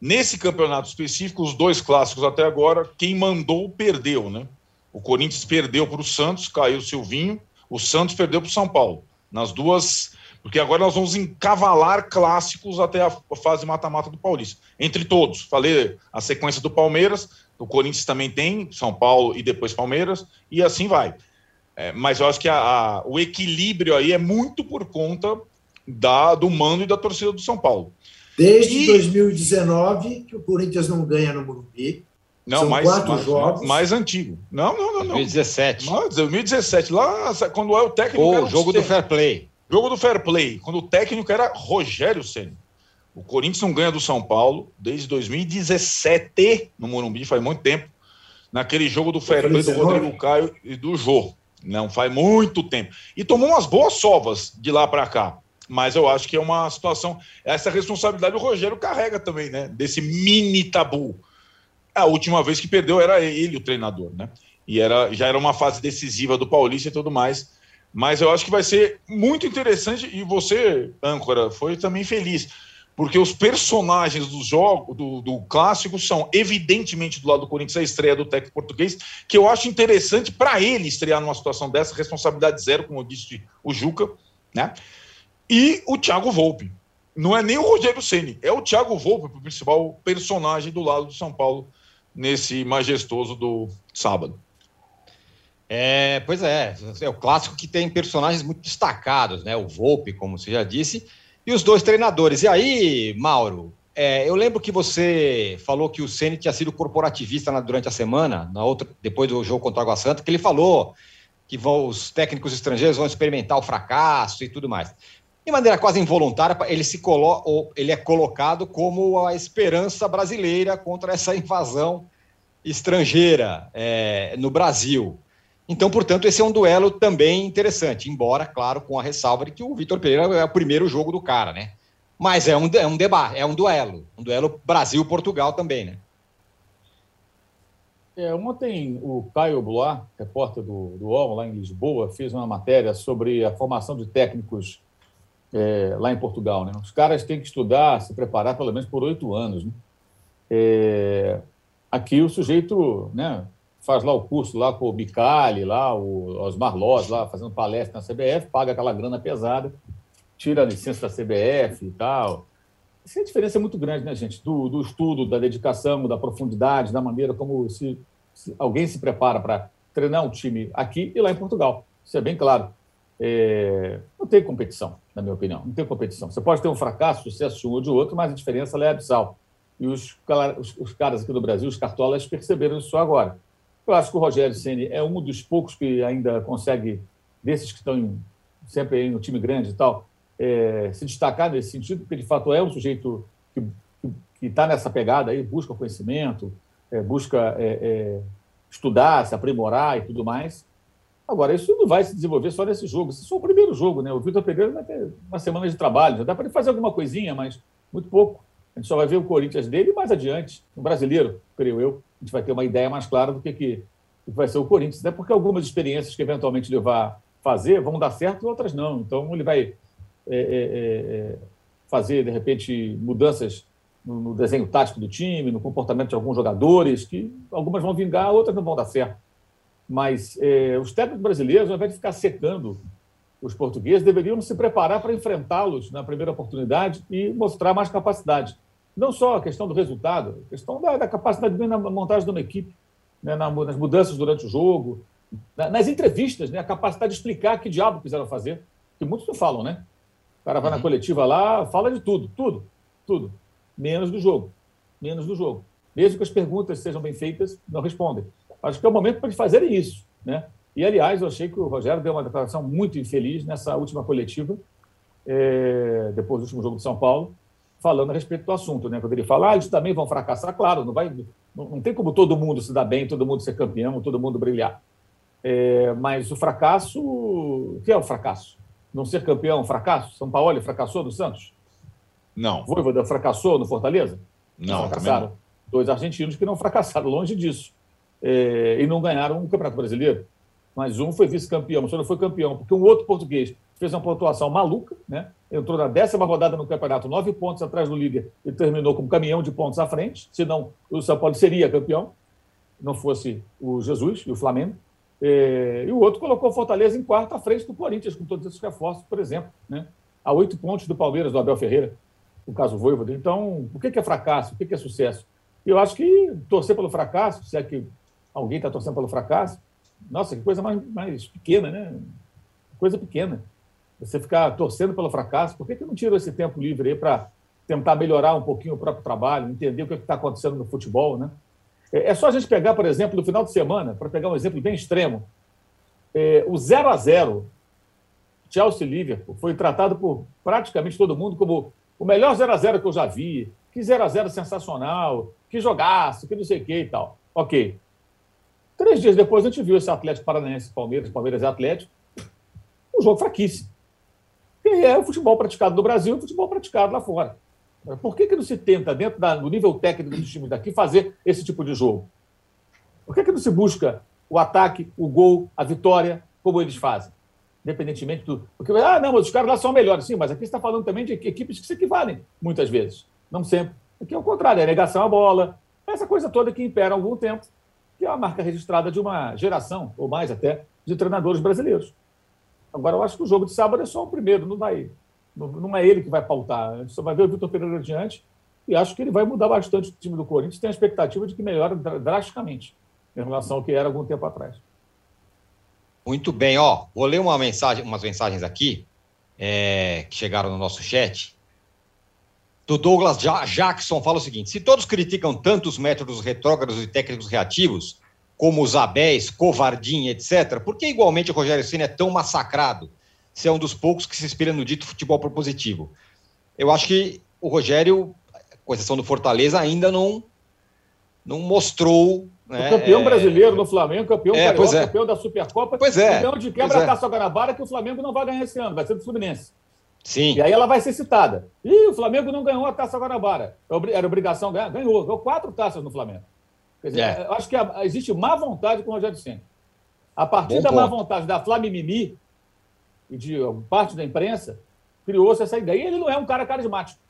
nesse campeonato específico, os dois clássicos até agora, quem mandou perdeu, né? O Corinthians perdeu para o Santos, caiu o Silvinho, o Santos perdeu para o São Paulo. Nas duas Porque agora nós vamos encavalar clássicos até a fase mata-mata do Paulista. Entre todos. Falei a sequência do Palmeiras, o Corinthians também tem, São Paulo e depois Palmeiras, e assim vai. É, mas eu acho que a, a, o equilíbrio aí é muito por conta da, do mando e da torcida do São Paulo. Desde e... 2019 que o Corinthians não ganha no Morumbi. Não, São mais, quatro mais, jogos. mais antigo. Não, não, não. 2017. Não, 2017, lá quando é o técnico. O jogo do fair play. Jogo do fair play, quando o técnico era Rogério Senna. O Corinthians não ganha do São Paulo desde 2017 no Morumbi, faz muito tempo. Naquele jogo do fair play do Rodrigo Caio e do Jô. Não faz muito tempo. E tomou umas boas sovas de lá para cá. Mas eu acho que é uma situação. Essa responsabilidade o Rogério carrega também, né? Desse mini tabu. A última vez que perdeu era ele o treinador, né? E era, já era uma fase decisiva do Paulista e tudo mais. Mas eu acho que vai ser muito interessante. E você, âncora, foi também feliz. Porque os personagens do jogo, do, do clássico, são evidentemente do lado do Corinthians a estreia do técnico português, que eu acho interessante para ele estrear numa situação dessa, responsabilidade zero, como disse o Juca, né? E o Thiago Volpe. Não é nem o Rogério Ceni, é o Thiago Volpe, o principal personagem do lado do São Paulo nesse majestoso do sábado. É, pois é, é o clássico que tem personagens muito destacados, né? O Volpe, como você já disse, e os dois treinadores. E aí, Mauro, é, eu lembro que você falou que o Ceni tinha sido corporativista na, durante a semana, na outra, depois do jogo contra o Água Santa, que ele falou que vão, os técnicos estrangeiros vão experimentar o fracasso e tudo mais de maneira quase involuntária, ele se colo ele é colocado como a esperança brasileira contra essa invasão estrangeira é, no Brasil. Então, portanto, esse é um duelo também interessante, embora, claro, com a ressalva de que o Vitor Pereira é o primeiro jogo do cara, né? Mas é um, é um debate, é um duelo, um duelo Brasil-Portugal também, né? É, ontem o Caio Blois, repórter do, do UOL, lá em Lisboa, fez uma matéria sobre a formação de técnicos é, lá em Portugal. Né? Os caras têm que estudar, se preparar pelo menos por oito anos. Né? É, aqui o sujeito né, faz lá o curso lá com o Bicali, lá, o Osmar Loz, lá fazendo palestra na CBF, paga aquela grana pesada, tira a licença da CBF e tal. Essa é a diferença é muito grande, né, gente? Do, do estudo, da dedicação, da profundidade, da maneira como se, se alguém se prepara para treinar um time aqui e lá em Portugal. Isso é bem claro. É, não tem competição, na minha opinião. Não tem competição. Você pode ter um fracasso, sucesso de um ou de outro, mas a diferença é abissal. E os, os, os, caras aqui do Brasil, os cartolas, perceberam isso agora. Eu acho que o Rogério Ceni é um dos poucos que ainda consegue, desses que estão em, sempre no time grande e tal, é, se destacar nesse sentido, porque de fato é um sujeito que está nessa pegada aí, busca conhecimento, é, busca é, é, estudar, se aprimorar e tudo mais. Agora, isso não vai se desenvolver só nesse jogo. Esse é só o primeiro jogo, né? O Vitor Pereira vai ter uma semana de trabalho. Já dá para ele fazer alguma coisinha, mas muito pouco. A gente só vai ver o Corinthians dele mais adiante. O brasileiro, creio eu, a gente vai ter uma ideia mais clara do que, que, que vai ser o Corinthians. Até porque algumas experiências que eventualmente ele vai fazer vão dar certo e outras não. Então, ele vai é, é, é, é, fazer, de repente, mudanças no, no desenho tático do time, no comportamento de alguns jogadores, que algumas vão vingar, outras não vão dar certo. Mas é, os técnicos brasileiros, ao invés de ficar secando os portugueses, deveriam se preparar para enfrentá-los na primeira oportunidade e mostrar mais capacidade. Não só a questão do resultado, a questão da, da capacidade na montagem de uma equipe, né, nas mudanças durante o jogo, nas entrevistas, né, a capacidade de explicar que diabo quiseram fazer, que muitos não falam, né? O cara vai uhum. na coletiva lá, fala de tudo, tudo, tudo, menos do jogo, menos do jogo. Mesmo que as perguntas sejam bem feitas, não respondem. Acho que é o momento para eles fazerem isso. Né? E, aliás, eu achei que o Rogério deu uma declaração muito infeliz nessa última coletiva, é, depois do último jogo de São Paulo, falando a respeito do assunto. Né? Quando ele fala, ah, eles também vão fracassar, claro, não, vai, não, não tem como todo mundo se dar bem, todo mundo ser campeão, todo mundo brilhar. É, mas o fracasso, o que é o fracasso? Não ser campeão é um fracasso? São Paulo fracassou no Santos? Não. Voivoda fracassou no Fortaleza? Não, fracassaram. Dois argentinos que não fracassaram, longe disso é, e não ganharam o Campeonato Brasileiro. Mas um foi vice-campeão, só não foi campeão, porque um outro português fez uma pontuação maluca, né? entrou na décima rodada no campeonato, nove pontos atrás do líder e terminou com um caminhão de pontos à frente, senão o São Paulo seria campeão, não fosse o Jesus e o Flamengo. É, e o outro colocou o Fortaleza em quarto à frente do Corinthians, com todos esses reforços, por exemplo. Né? a oito pontos do Palmeiras, do Abel Ferreira, no caso Voivoda. Então, o que é fracasso? O que é sucesso? Eu acho que torcer pelo fracasso, se é que alguém está torcendo pelo fracasso, nossa, que coisa mais, mais pequena, né? Coisa pequena. Você ficar torcendo pelo fracasso, por que, que não tira esse tempo livre aí para tentar melhorar um pouquinho o próprio trabalho, entender o que é está acontecendo no futebol, né? É, é só a gente pegar, por exemplo, no final de semana, para pegar um exemplo bem extremo, é, o 0 a 0 Chelsea Liverpool foi tratado por praticamente todo mundo como o melhor 0 a 0 que eu já vi. Que 0 a 0 sensacional, que jogaço, que não sei o que e tal. Ok. Três dias depois a gente viu esse Atlético Paranaense, Palmeiras, Palmeiras e Atlético, um jogo fraquíssimo. Que é o futebol praticado no Brasil e o futebol praticado lá fora. Por que, que não se tenta, dentro da, do nível técnico dos times daqui, fazer esse tipo de jogo? Por que, que não se busca o ataque, o gol, a vitória, como eles fazem? Independentemente do. Porque, ah, não, mas os caras lá são melhores. Sim, mas aqui você está falando também de equipes que se equivalem, muitas vezes. Não sempre. Aqui é o contrário, é negação à bola, essa coisa toda que impera há algum tempo, que é a marca registrada de uma geração, ou mais até, de treinadores brasileiros. Agora, eu acho que o jogo de sábado é só o primeiro, não vai não é ele que vai pautar. A gente só vai ver o Vitor Pereira adiante e acho que ele vai mudar bastante o time do Corinthians. Tem a expectativa de que melhore drasticamente em relação ao que era algum tempo atrás. Muito bem, ó. Vou ler uma mensagem, umas mensagens aqui é, que chegaram no nosso chat. Do Douglas Jackson fala o seguinte: se todos criticam tanto os métodos retrógrados e técnicos reativos, como os Abéis, Covardinha, etc., por que igualmente o Rogério Senna é tão massacrado? se é um dos poucos que se inspira no dito futebol propositivo. Eu acho que o Rogério, com exceção do Fortaleza, ainda não, não mostrou. Né, o campeão é... brasileiro no Flamengo, campeão, é, carioca, é. campeão da Supercopa, pois é, campeão de quebra-taça é. Guanabara, que o Flamengo não vai ganhar esse ano, vai ser do Fluminense. Sim. E aí ela vai ser citada. Ih, o Flamengo não ganhou a taça Guanabara. É era obrigação ganhar? Ganhou. Ganhou quatro taças no Flamengo. Quer dizer, é. eu acho que existe má vontade com o Rogério Senna. A partir Bom da ponto. má vontade da Flamimimi, e de parte da imprensa, criou-se essa ideia. E ele não é um cara carismático.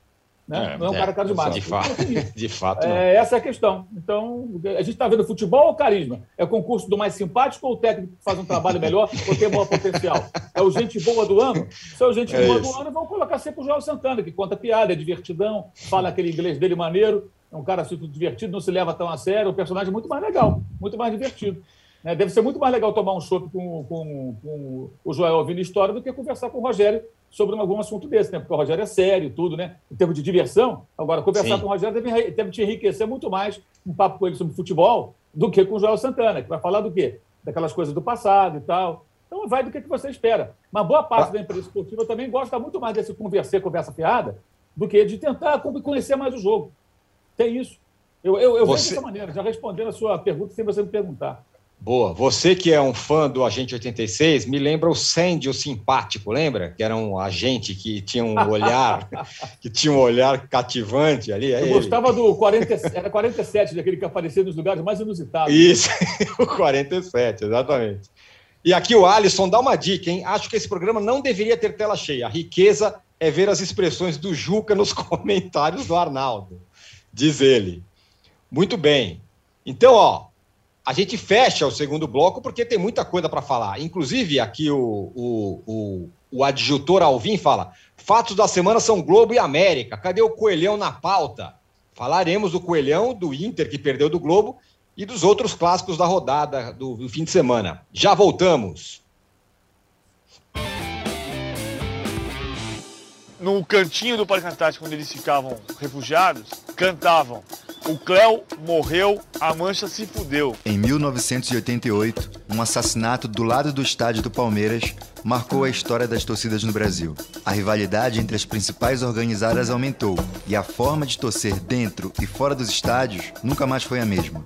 Né? É, não é um é, cara carismático. De fato, de fato é, essa é a questão. Então, a gente está vendo futebol ou carisma? É o concurso do mais simpático ou o técnico que faz um trabalho melhor ou tem maior potencial? É o gente boa do ano? Se é o gente é boa isso. do ano, vamos colocar sempre o João Santana, que conta piada, é divertidão, fala aquele inglês dele maneiro, é um cara super divertido, não se leva tão a sério, o personagem é muito mais legal, muito mais divertido. Né? Deve ser muito mais legal tomar um chopp com, com, com, o Joel ouvindo história do que conversar com o Rogério sobre algum assunto desse, né? Porque o Rogério é sério, tudo, né? Em termos de diversão. Agora, conversar Sim. com o Rogério deve, deve te enriquecer muito mais um papo com ele sobre futebol do que com o Joel Santana, que vai falar do quê? Daquelas coisas do passado e tal. Então, vai do que você espera. Mas boa parte ah. da empresa esportiva também gosta muito mais desse conversar, conversa fiada, do que de tentar conhecer mais o jogo. Tem isso. Eu, eu, eu você... vejo dessa maneira, já respondendo a sua pergunta sem você me perguntar. Boa. Você que é um fã do Agente 86, me lembra o Sandy, o simpático, lembra? Que era um agente que tinha um olhar, que tinha um olhar cativante ali. É Eu gostava do 40, era 47, daquele que aparecia nos lugares mais inusitados. Isso, o 47, exatamente. E aqui o Alisson dá uma dica, hein? Acho que esse programa não deveria ter tela cheia. A riqueza é ver as expressões do Juca nos comentários do Arnaldo, diz ele. Muito bem. Então, ó, a gente fecha o segundo bloco porque tem muita coisa para falar. Inclusive, aqui o, o, o, o adjutor Alvim fala: fatos da semana são Globo e América. Cadê o Coelhão na pauta? Falaremos do Coelhão, do Inter, que perdeu do Globo, e dos outros clássicos da rodada do, do fim de semana. Já voltamos. No cantinho do Parque Antártico, onde eles ficavam refugiados, cantavam o Cléo morreu, a mancha se fudeu. Em 1988, um assassinato do lado do estádio do Palmeiras marcou a história das torcidas no Brasil. A rivalidade entre as principais organizadas aumentou e a forma de torcer dentro e fora dos estádios nunca mais foi a mesma.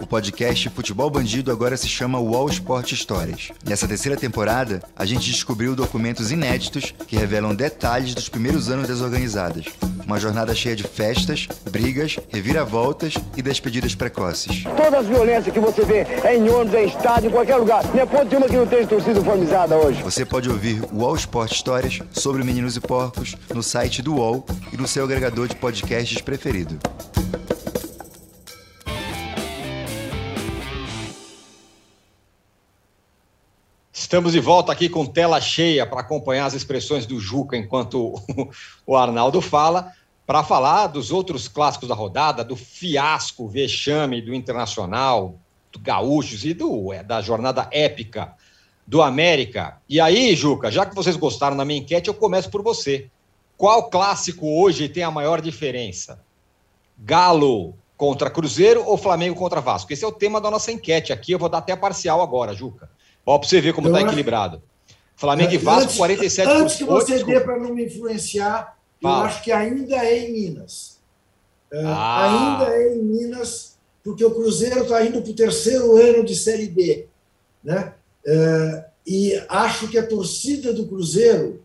O podcast Futebol Bandido agora se chama Wall Sport Histórias. Nessa terceira temporada, a gente descobriu documentos inéditos que revelam detalhes dos primeiros anos das organizadas. Uma jornada cheia de festas, brigas, reviravoltas e despedidas precoces. Todas as violências que você vê é em ônibus, é em estádio, em qualquer lugar. Não é ponto de uma que não tem torcida uniformizada hoje. Você pode ouvir o Wall Sport Histórias sobre Meninos e Porcos no site do UOL e no seu agregador de podcasts preferido. Estamos de volta aqui com tela cheia para acompanhar as expressões do Juca enquanto o Arnaldo fala, para falar dos outros clássicos da rodada, do fiasco, vexame do Internacional, do Gaúchos e do, é, da jornada épica do América. E aí, Juca, já que vocês gostaram da minha enquete, eu começo por você. Qual clássico hoje tem a maior diferença? Galo contra Cruzeiro ou Flamengo contra Vasco? Esse é o tema da nossa enquete aqui. Eu vou dar até a parcial agora, Juca. Ó, para você ver como está equilibrado. Flamengo e Vasco, antes, 47 Antes que você dê para não me influenciar, Fala. eu acho que ainda é em Minas. É, ah. Ainda é em Minas, porque o Cruzeiro está indo para o terceiro ano de Série B. Né? E acho que a torcida do Cruzeiro,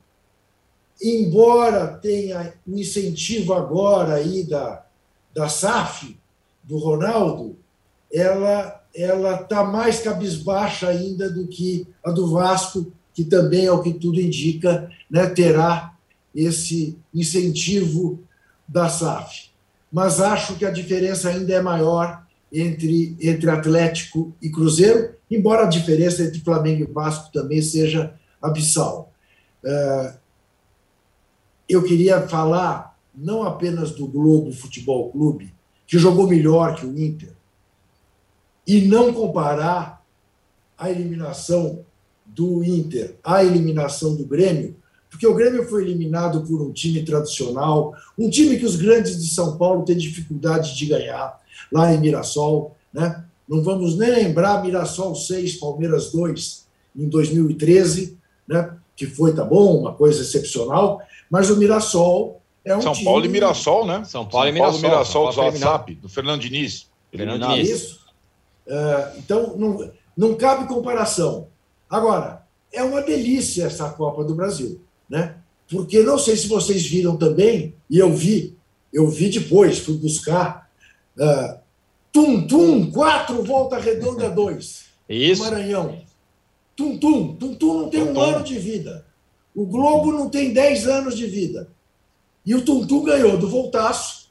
embora tenha um incentivo agora aí da, da SAF, do Ronaldo, ela ela está mais cabisbaixa ainda do que a do Vasco, que também, ao que tudo indica, né, terá esse incentivo da SAF. Mas acho que a diferença ainda é maior entre, entre Atlético e Cruzeiro, embora a diferença entre Flamengo e Vasco também seja abissal. É, eu queria falar não apenas do Globo Futebol Clube, que jogou melhor que o Inter, e não comparar a eliminação do Inter à eliminação do Grêmio, porque o Grêmio foi eliminado por um time tradicional, um time que os grandes de São Paulo têm dificuldade de ganhar, lá em Mirassol. Né? Não vamos nem lembrar Mirassol 6, Palmeiras 2, em 2013, né? que foi, tá bom, uma coisa excepcional, mas o Mirassol é um São time... Paulo e Mirassol, né? São Paulo e Mirassol. Paulo, Mirassol, São Paulo do WhatsApp, do Fernando Diniz. Fernando Diniz. Isso. Uh, então, não, não cabe comparação. Agora, é uma delícia essa Copa do Brasil, né? Porque não sei se vocês viram também, e eu vi, eu vi depois, fui buscar. Uh, tum, tum, quatro, volta redonda, dois. Isso. Maranhão. Tum, tum, tum, tum não tem tum, um tum. ano de vida. O Globo não tem dez anos de vida. E o Tum Tum ganhou do Voltaço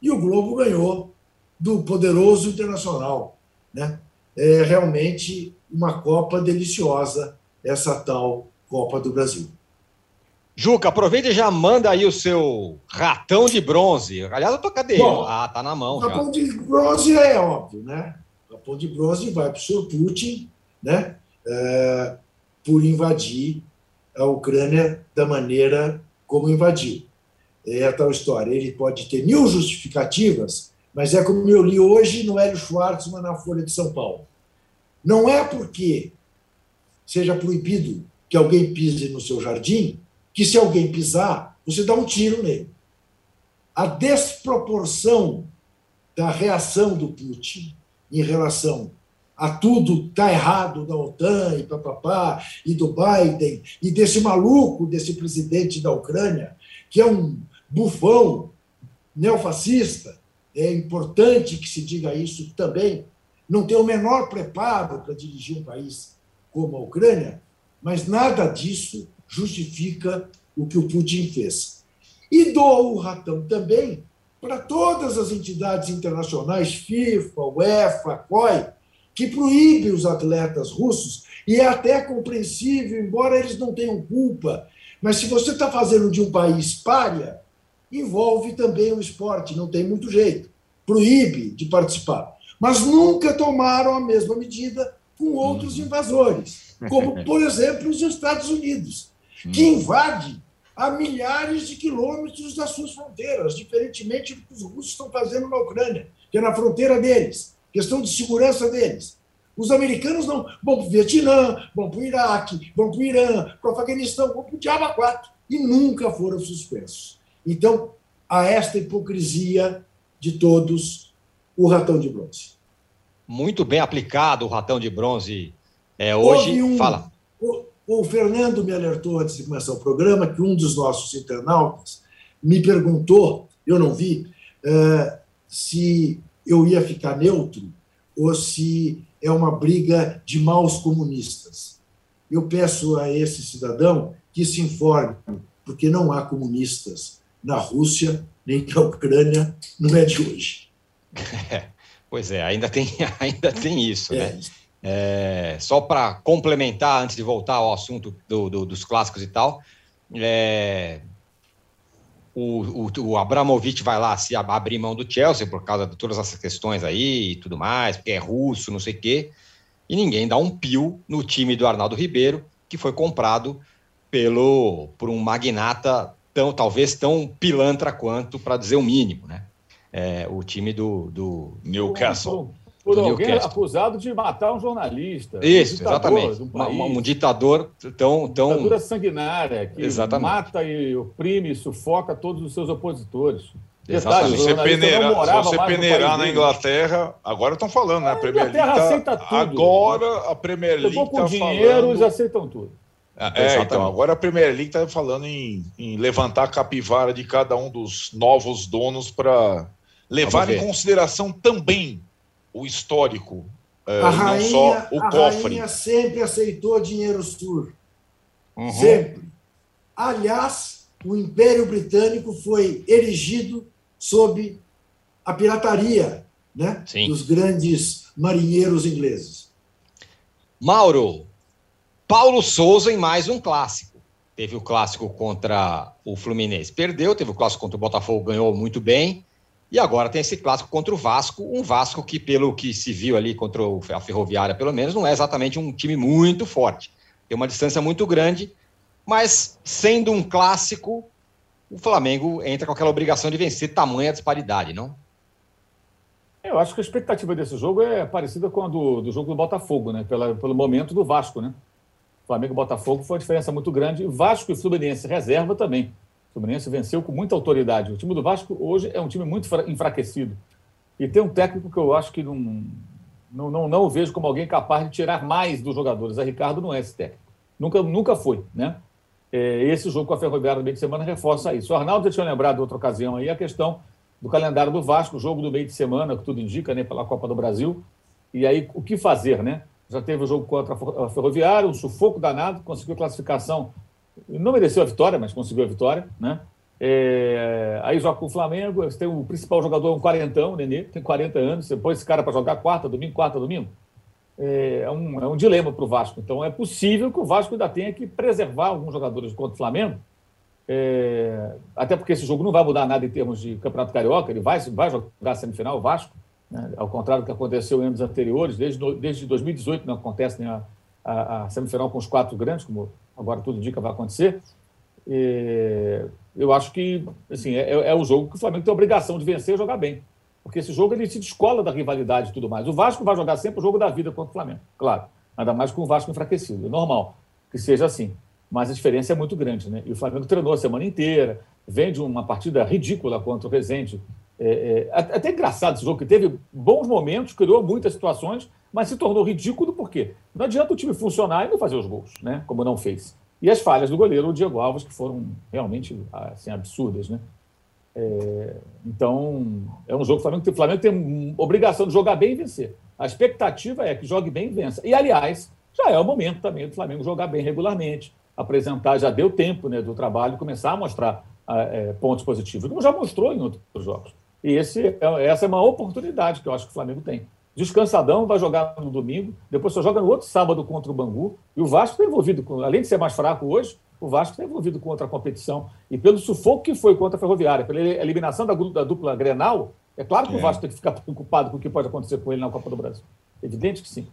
e o Globo ganhou do poderoso Internacional. Né? É realmente uma Copa deliciosa, essa tal Copa do Brasil. Juca, aproveita e já manda aí o seu ratão de bronze. Aliás, eu tô cadê? Bom, ah, tá na mão. O já. ratão de bronze é óbvio, né? O ratão de bronze vai para o senhor Putin, né? É, por invadir a Ucrânia da maneira como invadiu. É a tal história. Ele pode ter mil justificativas, mas é como eu li hoje no Hélio Schwartzman na Folha de São Paulo. Não é porque seja proibido que alguém pise no seu jardim que, se alguém pisar, você dá um tiro nele. A desproporção da reação do Putin em relação a tudo tá errado da OTAN e papapá, e do Biden, e desse maluco, desse presidente da Ucrânia, que é um bufão neofascista, é importante que se diga isso também, não tem o menor preparo para dirigir um país como a Ucrânia, mas nada disso justifica o que o Putin fez. E dou o ratão também para todas as entidades internacionais, FIFA, UEFA, COI, que proíbem os atletas russos, e é até compreensível, embora eles não tenham culpa, mas se você está fazendo de um país párea, envolve também o esporte, não tem muito jeito. Proíbe de participar. Mas nunca tomaram a mesma medida com outros uhum. invasores, como, por exemplo, os Estados Unidos, que uhum. invade a milhares de quilômetros das suas fronteiras, diferentemente do que os russos estão fazendo na Ucrânia, que é na fronteira deles, questão de segurança deles. Os americanos não vão para o Vietnã, vão para o Iraque, vão para o Irã, para o Afeganistão, vão para o Diaba 4 e nunca foram suspensos. Então, a esta hipocrisia de todos, o ratão de bronze. Muito bem aplicado o ratão de bronze é, hoje. Um, Fala. O, Fernando me alertou antes de começar o programa que um dos nossos internautas me perguntou, eu não vi, uh, se eu ia ficar neutro ou se é uma briga de maus comunistas. Eu peço a esse cidadão que se informe, porque não há comunistas na Rússia, nem na Ucrânia, não é de hoje. É, pois é, ainda tem, ainda tem isso, é. né? É, só para complementar, antes de voltar ao assunto do, do, dos clássicos e tal, é, o, o, o Abramovich vai lá se abrir mão do Chelsea por causa de todas essas questões aí e tudo mais, porque é russo, não sei o quê, e ninguém dá um pio no time do Arnaldo Ribeiro, que foi comprado pelo por um magnata tão talvez tão pilantra quanto, para dizer o mínimo, né? É, o time do, do Newcastle. Por, alguém Newcastle. acusado de matar um jornalista. Isso, um exatamente. Um, um, ditador tão. tão... Ditadura sanguinária, que exatamente. mata e oprime e sufoca todos os seus opositores. Detalhe, se você peneirar, se você peneirar na Inglaterra, agora estão falando, né? A Premier League tá, aceita tudo. Agora a Premier League está falando. dinheiro, eles aceitam tudo. É, então, agora a Premier League está falando em, em, levantar a capivara de cada um dos novos donos para levar em consideração também o histórico, é, a rainha, não só o a cofre. A rainha sempre aceitou dinheiro sur. Uhum. Sempre. Aliás, o Império Britânico foi erigido sob a pirataria né, dos grandes marinheiros ingleses. Mauro, Paulo Souza em mais um clássico. Teve o clássico contra o Fluminense, perdeu, teve o clássico contra o Botafogo, ganhou muito bem. E agora tem esse clássico contra o Vasco, um Vasco que, pelo que se viu ali contra a Ferroviária, pelo menos, não é exatamente um time muito forte. Tem uma distância muito grande, mas sendo um clássico, o Flamengo entra com aquela obrigação de vencer tamanha disparidade, não? Eu acho que a expectativa desse jogo é parecida com a do, do jogo do Botafogo, né? Pela, pelo momento do Vasco, né? Flamengo e Botafogo foi uma diferença muito grande. Vasco e Fluminense reserva também. O Fluminense venceu com muita autoridade. O time do Vasco hoje é um time muito enfraquecido. E tem um técnico que eu acho que não, não, não, não vejo como alguém capaz de tirar mais dos jogadores. A Ricardo não é esse técnico. Nunca, nunca foi, né? É, esse jogo com a Ferroviária no meio de semana reforça isso. O Arnaldo já tinha lembrado de outra ocasião aí a questão do calendário do Vasco, jogo do meio de semana, que tudo indica, né, pela Copa do Brasil. E aí, o que fazer, né? Já teve o jogo contra a Ferroviária, um sufoco danado, conseguiu classificação. Não mereceu a vitória, mas conseguiu a vitória, né? É, aí joga com o Flamengo, você tem o principal jogador, um quarentão, o Nenê, tem 40 anos, você põe esse cara para jogar quarta, domingo, quarta, domingo é, é um, é um dilema para o Vasco. Então, é possível que o Vasco ainda tenha que preservar alguns jogadores contra o Flamengo, é, até porque esse jogo não vai mudar nada em termos de Campeonato Carioca, ele vai, vai jogar semifinal, o Vasco, né? ao contrário do que aconteceu em anos anteriores, desde, desde 2018 não acontece né, a, a, a, semifinal com os quatro grandes, como agora tudo indica vai acontecer. É, eu acho que assim, é, é o jogo que o Flamengo tem a obrigação de vencer e jogar bem. Porque esse jogo ele se descola da rivalidade e tudo mais. O Vasco vai jogar sempre o jogo da vida contra o Flamengo, claro. Ainda mais com o Vasco enfraquecido. É normal que seja assim. Mas a diferença é muito grande, né? E o Flamengo treinou a semana inteira, vem de uma partida ridícula contra o Rezende. É, é, até engraçado esse jogo, que teve bons momentos, criou muitas situações, mas se tornou ridículo por quê? Não adianta o time funcionar e não fazer os gols, né? Como não fez. E as falhas do goleiro, o Diego Alves, que foram realmente assim, absurdas, né? É, então, é um jogo que o Flamengo, o Flamengo tem obrigação de jogar bem e vencer. A expectativa é que jogue bem e vença. E, aliás, já é o momento também do Flamengo jogar bem regularmente, apresentar, já deu tempo né, do trabalho começar a mostrar é, pontos positivos, como já mostrou em outros jogos. E esse, é, essa é uma oportunidade que eu acho que o Flamengo tem. Descansadão, vai jogar no domingo, depois só joga no outro sábado contra o Bangu. E o Vasco está envolvido, com, além de ser mais fraco hoje, o Vasco está envolvido com outra competição. E pelo sufoco que foi contra a Ferroviária, pela eliminação da, da dupla Grenal, é claro que é. o Vasco tem que ficar preocupado com o que pode acontecer com ele na Copa do Brasil. Evidente que sim.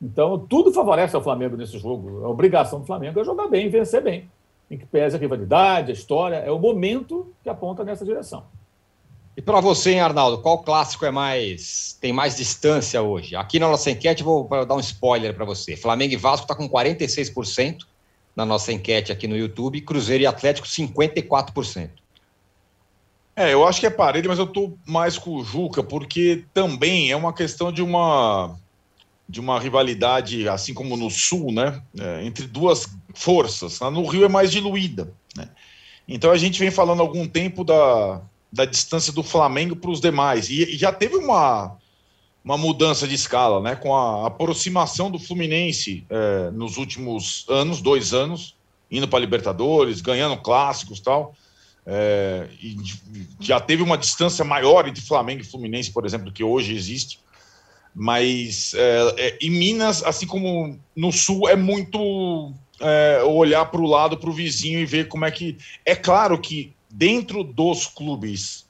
Então, tudo favorece ao Flamengo nesse jogo. A obrigação do Flamengo é jogar bem, vencer bem. Em que pese a rivalidade, a história, é o momento que aponta nessa direção. E para você, hein, Arnaldo, qual clássico é mais tem mais distância hoje? Aqui na nossa enquete, vou dar um spoiler para você. Flamengo e Vasco está com 46% na nossa enquete aqui no YouTube, Cruzeiro e Atlético 54%. É, eu acho que é parede, mas eu tô mais com o Juca, porque também é uma questão de uma de uma rivalidade, assim como no Sul, né, é, entre duas forças. No Rio é mais diluída, né? Então a gente vem falando há algum tempo da, da distância do Flamengo para os demais e, e já teve uma uma mudança de escala, né? Com a aproximação do Fluminense é, nos últimos anos, dois anos, indo para Libertadores, ganhando clássicos tal. É, e já teve uma distância maior entre Flamengo e Fluminense, por exemplo, que hoje existe. Mas é, é, em Minas, assim como no Sul, é muito é, olhar para o lado, para o vizinho e ver como é que. É claro que dentro dos clubes,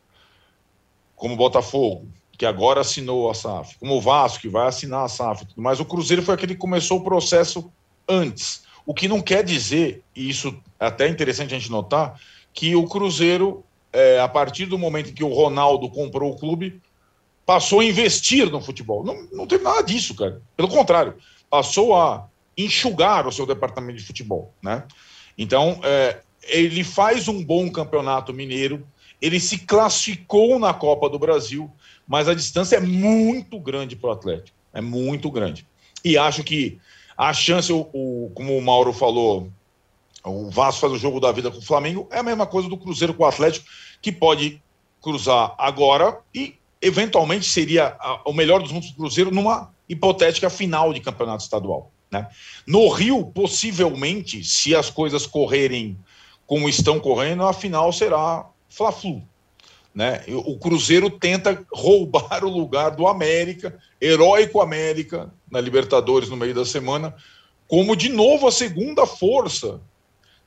como o Botafogo, que agora assinou a SAF, como o Vasco, que vai assinar a SAF, mas o Cruzeiro foi aquele que começou o processo antes. O que não quer dizer, e isso é até interessante a gente notar, que o Cruzeiro, é, a partir do momento que o Ronaldo comprou o clube, passou a investir no futebol. Não, não teve nada disso, cara. Pelo contrário, passou a enxugar o seu departamento de futebol, né? Então, é, ele faz um bom campeonato mineiro, ele se classificou na Copa do Brasil, mas a distância é muito grande para o Atlético, é muito grande. E acho que a chance, o, o, como o Mauro falou, o Vasco faz o jogo da vida com o Flamengo, é a mesma coisa do Cruzeiro com o Atlético, que pode cruzar agora e eventualmente seria o melhor dos mundos do Cruzeiro numa hipotética final de campeonato estadual. Né? No Rio, possivelmente, se as coisas correrem como estão correndo, a final será Fla-Flu. Né? O Cruzeiro tenta roubar o lugar do América, heróico América, na Libertadores no meio da semana, como de novo a segunda força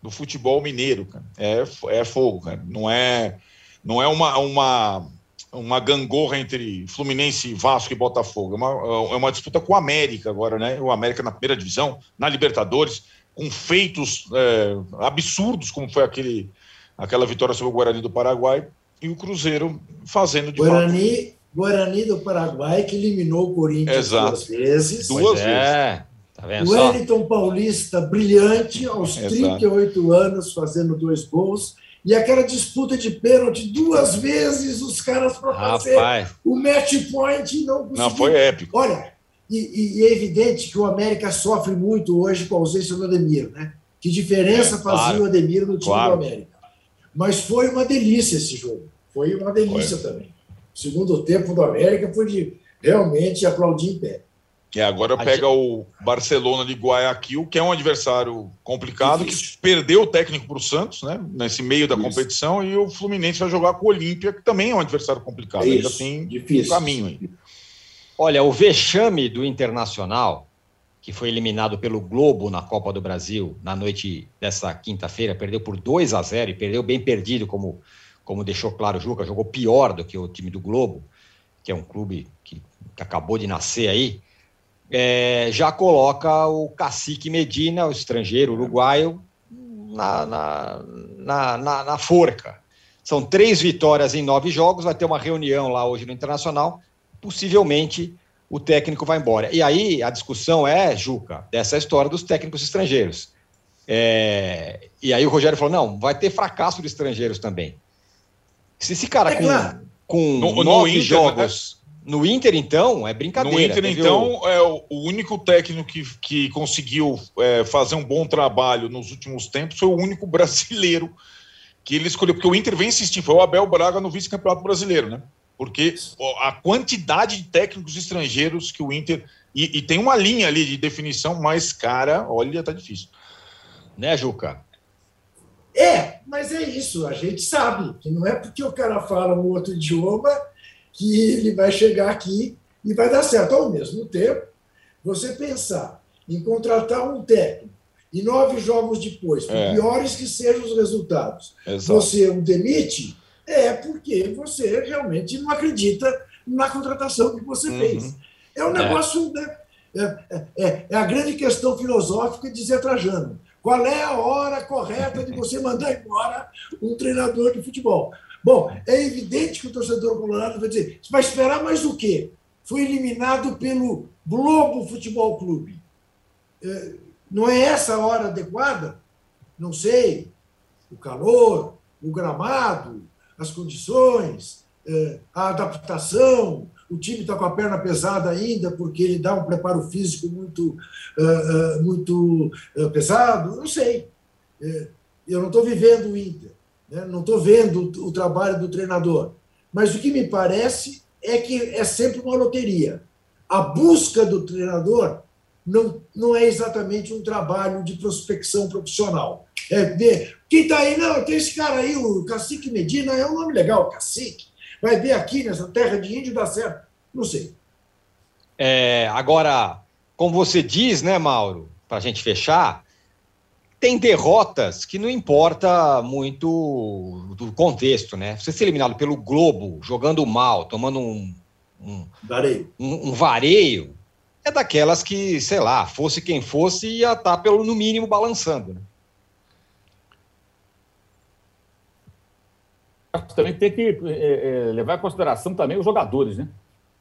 do futebol mineiro. Cara. É, é fogo, cara. Não é, não é uma, uma, uma gangorra entre Fluminense, Vasco e Botafogo. É uma, é uma disputa com o América agora, né? O América na primeira divisão, na Libertadores, com feitos é, absurdos, como foi aquele, aquela vitória sobre o Guarani do Paraguai e o Cruzeiro fazendo de Guarani, fato. Guarani do Paraguai, que eliminou o Corinthians Exato. duas vezes. Duas vezes. É, tá vendo o? Wellington Paulista, brilhante, aos Exato. 38 anos, fazendo dois gols. E aquela disputa de pênalti, duas vezes os caras para fazer o match point e não conseguiram. Não, foi épico. Olha, e, e- é evidente que o América sofre muito hoje com a ausência do Ademir, né? Que diferença É, fazia claro. o Ademir no time Claro. do América. Mas foi uma delícia esse jogo. Foi uma delícia também. O segundo tempo do América foi de realmente aplaudir em pé. E agora A pega o Barcelona de Guayaquil, que é um adversário complicado, que perdeu o técnico para o Santos, né? Nesse meio da competição, e o Fluminense vai jogar com o Olímpia, que também é um adversário complicado. É Ainda isso, tem difícil. um caminho aí. Olha, o vexame do Internacional, que foi eliminado pelo Globo na Copa do Brasil na noite dessa quinta-feira, perdeu por 2 a 0 e perdeu bem perdido, como, como deixou claro o Juca, jogou pior do que o time do Globo, que é um clube que, que acabou de nascer aí, é, já coloca o cacique Medina, o estrangeiro uruguaio, na, na, na, na, na forca. São três vitórias em nove jogos, vai ter uma reunião lá hoje no Internacional, possivelmente o técnico vai embora. E aí a discussão é, Juca, dessa história dos técnicos estrangeiros. É, e aí o Rogério falou: não, vai ter fracasso de estrangeiros também. Se esse cara É com, claro. com No- no nove Inter, jogos. No Inter, então, é brincadeira. No Inter, Teve então, é o, único técnico que, que conseguiu é, fazer um bom trabalho nos últimos tempos foi o único brasileiro que ele escolheu, porque o Inter vem insistir, foi o Abel Braga no vice-campeonato brasileiro, né? Porque a quantidade de técnicos estrangeiros que o Inter. E, e tem uma linha ali de definição, mas, cara, olha, tá difícil. Né, Juca? É, mas é isso, a gente sabe que não é porque o cara fala um outro idioma que ele vai chegar aqui e vai dar certo. Ao mesmo tempo, você pensar em contratar um técnico e nove jogos depois, por É. piores que sejam os resultados, Exato. você o demite, é porque você realmente não acredita na contratação que você Uhum. fez. É um É. negócio. Né? É, é- é a grande questão filosófica de Zé Trajano. Qual é a hora correta de você mandar embora um treinador de futebol? Bom, é evidente que o torcedor colorado vai dizer: vai esperar mais o quê? Foi eliminado pelo Globo Futebol Clube. É, Não é essa a hora adequada? Não sei. O calor, o gramado, as condições, é, a adaptação. O time está com a perna pesada ainda, porque ele dá um preparo físico muito, ah, ah, muito pesado. Não sei. É, Eu não estou vivendo o Inter, né? não estou vendo o trabalho do treinador. Mas o que me parece é que é sempre uma loteria. A busca do treinador não, não é exatamente um trabalho de prospecção profissional. É ver quem está aí, não, tem esse cara aí, o Cacique Medina, é um nome legal, Cacique. Vai ver aqui nessa terra de índio dá certo. Não sei. É, agora, como você diz, né, Mauro, para a gente fechar, tem derrotas que não importa muito do contexto, né? Você ser eliminado pelo Globo, jogando mal, tomando um, um, vareio. um, um vareio, é daquelas que, sei lá, fosse quem fosse, ia estar, pelo no mínimo, balançando. Né? Também tem que é, é, levar em consideração também os jogadores, né?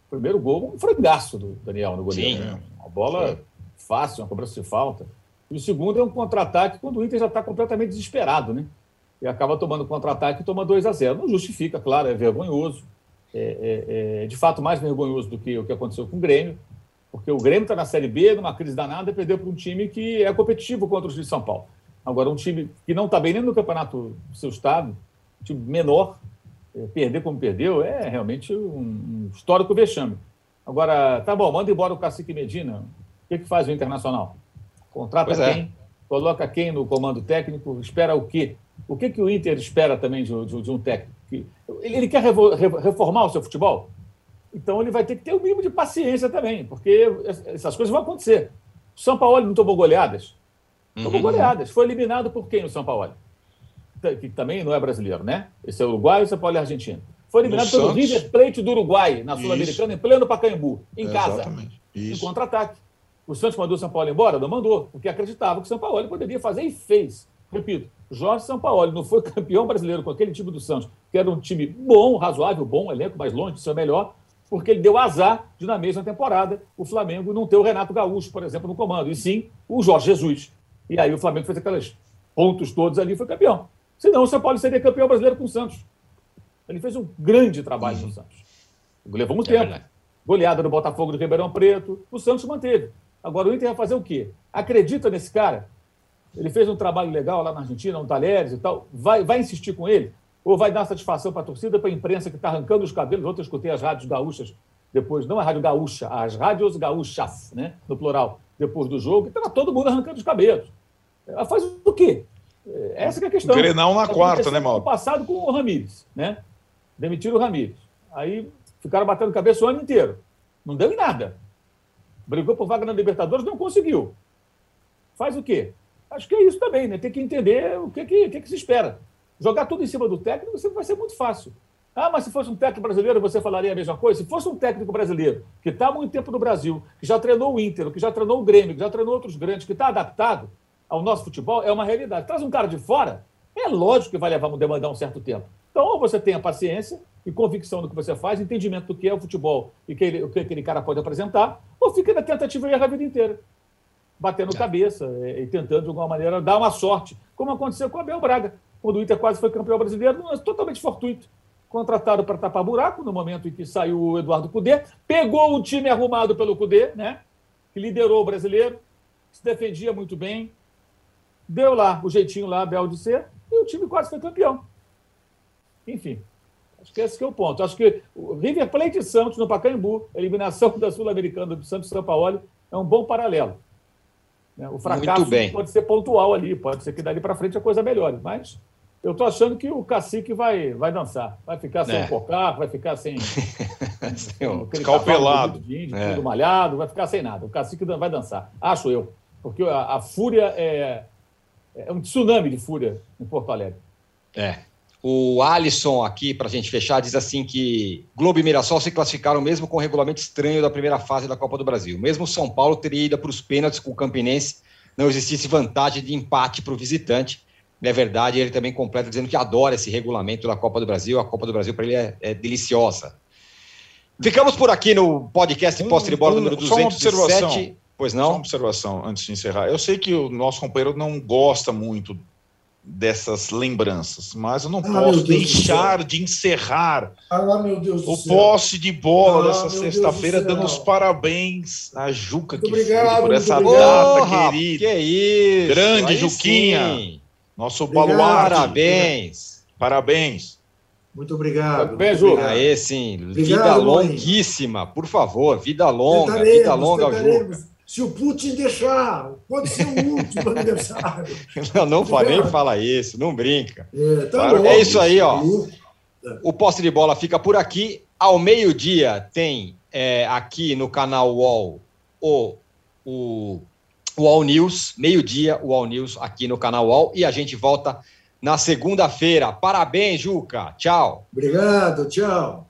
O primeiro gol, um frangaço do Daniel no goleiro. Sim, né? Uma bola Sim. fácil, uma cobrança de falta. E o segundo é um contra-ataque quando o Inter já está completamente desesperado, né? E acaba tomando contra-ataque e toma 2 a 0 Não justifica, claro, é vergonhoso. É, é, é, de fato mais vergonhoso do que o que aconteceu com o Grêmio, porque o Grêmio está na Série B, numa crise danada, e perdeu para um time que é competitivo contra o de São Paulo. Agora, um time que não está bem nem no campeonato do seu estado, um time menor, é, perder como perdeu, é realmente um, histórico vexame. Agora, tá bom, manda embora o Cacique Medina. O que, que faz o Internacional? Contrata pois é. quem? É. Coloca quem no comando técnico? Espera o quê? O que, que o Inter espera também de, de, de um técnico? Ele quer reformar o seu futebol? Então ele vai ter que ter o um mínimo de paciência também, porque essas coisas vão acontecer. O São Paulo não tomou goleadas? Tomou uhum. goleadas. Foi eliminado por quem o São Paulo? Que também não é brasileiro, né? Esse é uruguaio, São Paulo é argentino. Foi eliminado no pelo Santos. River Plate do Uruguai, na Sul-Americana, em pleno Pacaembu, em casa. Exatamente. Isso. Em contra-ataque. O Santos mandou o São Paulo embora? Não mandou, porque acreditava que o São Paulo poderia fazer e fez. Repito, Jorge São Paulo não foi campeão brasileiro com aquele time do Santos, que era um time bom, razoável, bom, elenco mais longe de ser melhor, porque ele deu azar de, na mesma temporada, o Flamengo não ter o Renato Gaúcho, por exemplo, no comando, e sim o Jorge Jesus. E aí o Flamengo fez aqueles pontos todos ali e foi campeão. Senão o São Paulo seria campeão brasileiro com o Santos. Ele fez um grande trabalho uhum. no Santos. Levou um é tempo. Verdade. Goleada no Botafogo do Ribeirão Preto. O Santos manteve. Agora o Inter vai fazer o quê? Acredita nesse cara? Ele fez um trabalho legal lá na Argentina, um Talheres e tal. Vai, vai insistir com ele? Ou vai dar satisfação para a torcida, para a imprensa que está arrancando os cabelos? Ontem eu escutei as rádios gaúchas depois, não a rádio gaúcha, as rádios gaúchas, né, no plural, depois do jogo, estava todo mundo arrancando os cabelos. Ela faz o quê? Essa é a questão. Grenal na quarta, né, Mauro? passado com o Ramires, né? Demitiram o Ramires. Aí ficaram batendo cabeça o ano inteiro. Não deu em nada brigou por vaga na Libertadores, não conseguiu. Faz o quê? Acho que é isso também, né? Tem que entender o que, que, que, que se espera. Jogar tudo em cima do técnico vai ser muito fácil. Ah, mas se fosse um técnico brasileiro, você falaria a mesma coisa? Se fosse um técnico brasileiro que está há muito tempo no Brasil, que já treinou o Inter, que já treinou o Grêmio, que já treinou outros grandes, que está adaptado ao nosso futebol, é uma realidade. Traz um cara de fora, é lógico que vai levar, demandar um certo tempo. Então, ou você tem a paciência e convicção do que você faz, entendimento do que é o futebol e que ele, o que aquele cara pode apresentar, ou fica na tentativa e erra a vida inteira, batendo é. cabeça e, e, tentando, de alguma maneira, dar uma sorte, como aconteceu com o Abel Braga, quando o Inter quase foi campeão brasileiro, totalmente fortuito. Contratado para tapar buraco no momento em que saiu o Eduardo Cudê, pegou o time arrumado pelo Cudê, né, que liderou o brasileiro, se defendia muito bem, deu lá o jeitinho lá, Abel de ser, e o time quase foi campeão. Enfim, acho que esse que é o ponto. Acho que o River Plate e Santos no Pacaembu, eliminação da Sul-Americana do Santos São Paulo, é um bom paralelo. Né? O fracasso pode ser pontual ali, pode ser que dali para frente a coisa melhore, mas eu estou achando que o cacique vai, vai dançar, vai ficar sem é. cocar, vai ficar sem. sem Escalpelado. De é. Tudo malhado, vai ficar sem nada. O cacique vai dançar, acho eu. Porque a, a fúria é, é um tsunami de fúria em Porto Alegre. É. O Alisson aqui, para a gente fechar, diz assim que Globo e Mirassol se classificaram mesmo com o regulamento estranho da primeira fase da Copa do Brasil. Mesmo São Paulo teria ido para os pênaltis com o Campinense, não existisse vantagem de empate para o visitante. É verdade, ele também completa dizendo que adora esse regulamento da Copa do Brasil. A Copa do Brasil para ele é, é, deliciosa. Ficamos por aqui no podcast um, Posse de Bola um, número 207. Pois não? Só uma observação antes de encerrar. Eu sei que o nosso companheiro não gosta muito dessas lembranças, mas eu não ah, posso deixar de encerrar ah, o posse de bola ah, dessa sexta-feira, dando os parabéns à Juca muito que obrigado, por essa data oh, querida. Que é isso, Grande Juquinha, sim. Nosso obrigado, baluarte. Parabéns. Parabéns. Muito obrigado. Beijo. Aí sim, obrigado, vida longuíssima, por favor, vida longa, tentaremos, vida longa ao Juca se o Putin deixar, pode ser o último aniversário. Não, não nem fala isso, não brinca. É, tá é isso aí, ó. O posse de bola fica por aqui. Ao meio-dia tem é, aqui no canal UOL o, o, o All News, meio-dia, o All News aqui no canal UOL. E a gente volta na segunda-feira. Parabéns, Juca. Tchau. Obrigado, tchau.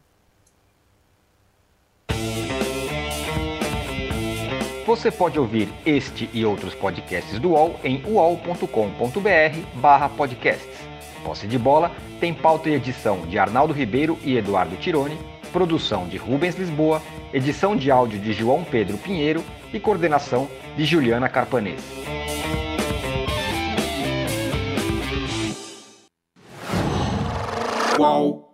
Você pode ouvir este e outros podcasts do UOL em uol.com.br podcasts. Posse de Bola tem pauta e edição de Arnaldo Ribeiro e Eduardo Tironi, produção de Rubens Lisboa, edição de áudio de João Pedro Pinheiro e coordenação de Juliana Carpanês. Uau.